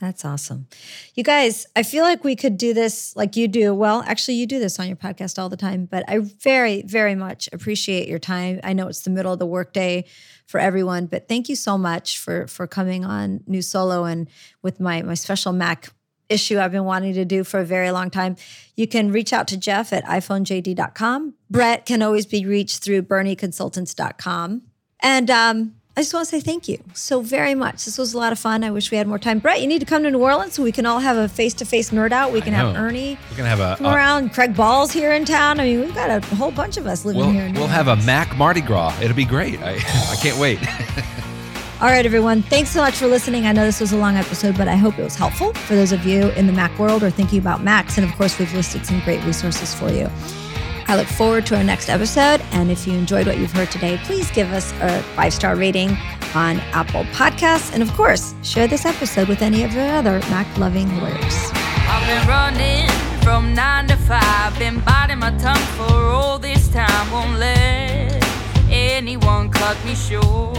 That's awesome. You guys, I feel like we could do this like you do. Well, actually, you do this on your podcast all the time, but I very, very much appreciate your time. I know it's the middle of the workday for everyone, but thank you so much for for coming on New Solo and with my my special Mac issue I've been wanting to do for a very long time. You can reach out to Jeff at iPhoneJD.com. Brett can always be reached through BurneyConsultants.com. And um, I just want to say thank you so very much. This was a lot of fun. I wish we had more time. Brett, you need to come to New Orleans so we can all have a face to face nerd out. We can have. Ernie We're gonna have a, come a- around. Craig Ball's here in town. I mean, we've got a whole bunch of us living we'll, here. In New we'll have a Mac Mardi Gras. It'll be great. I, I can't wait. All right, everyone. Thanks so much for listening. I know this was a long episode, but I hope it was helpful for those of you in the Mac world or thinking about Macs. And of course, we've listed some great resources for you. I look forward to our next episode. And if you enjoyed what you've heard today, please give us a five star rating on Apple Podcasts. And of course, share this episode with any of your other Mac loving lawyers. I've been running from nine to five, been biting my tongue for all this time. Won't let anyone cut me short.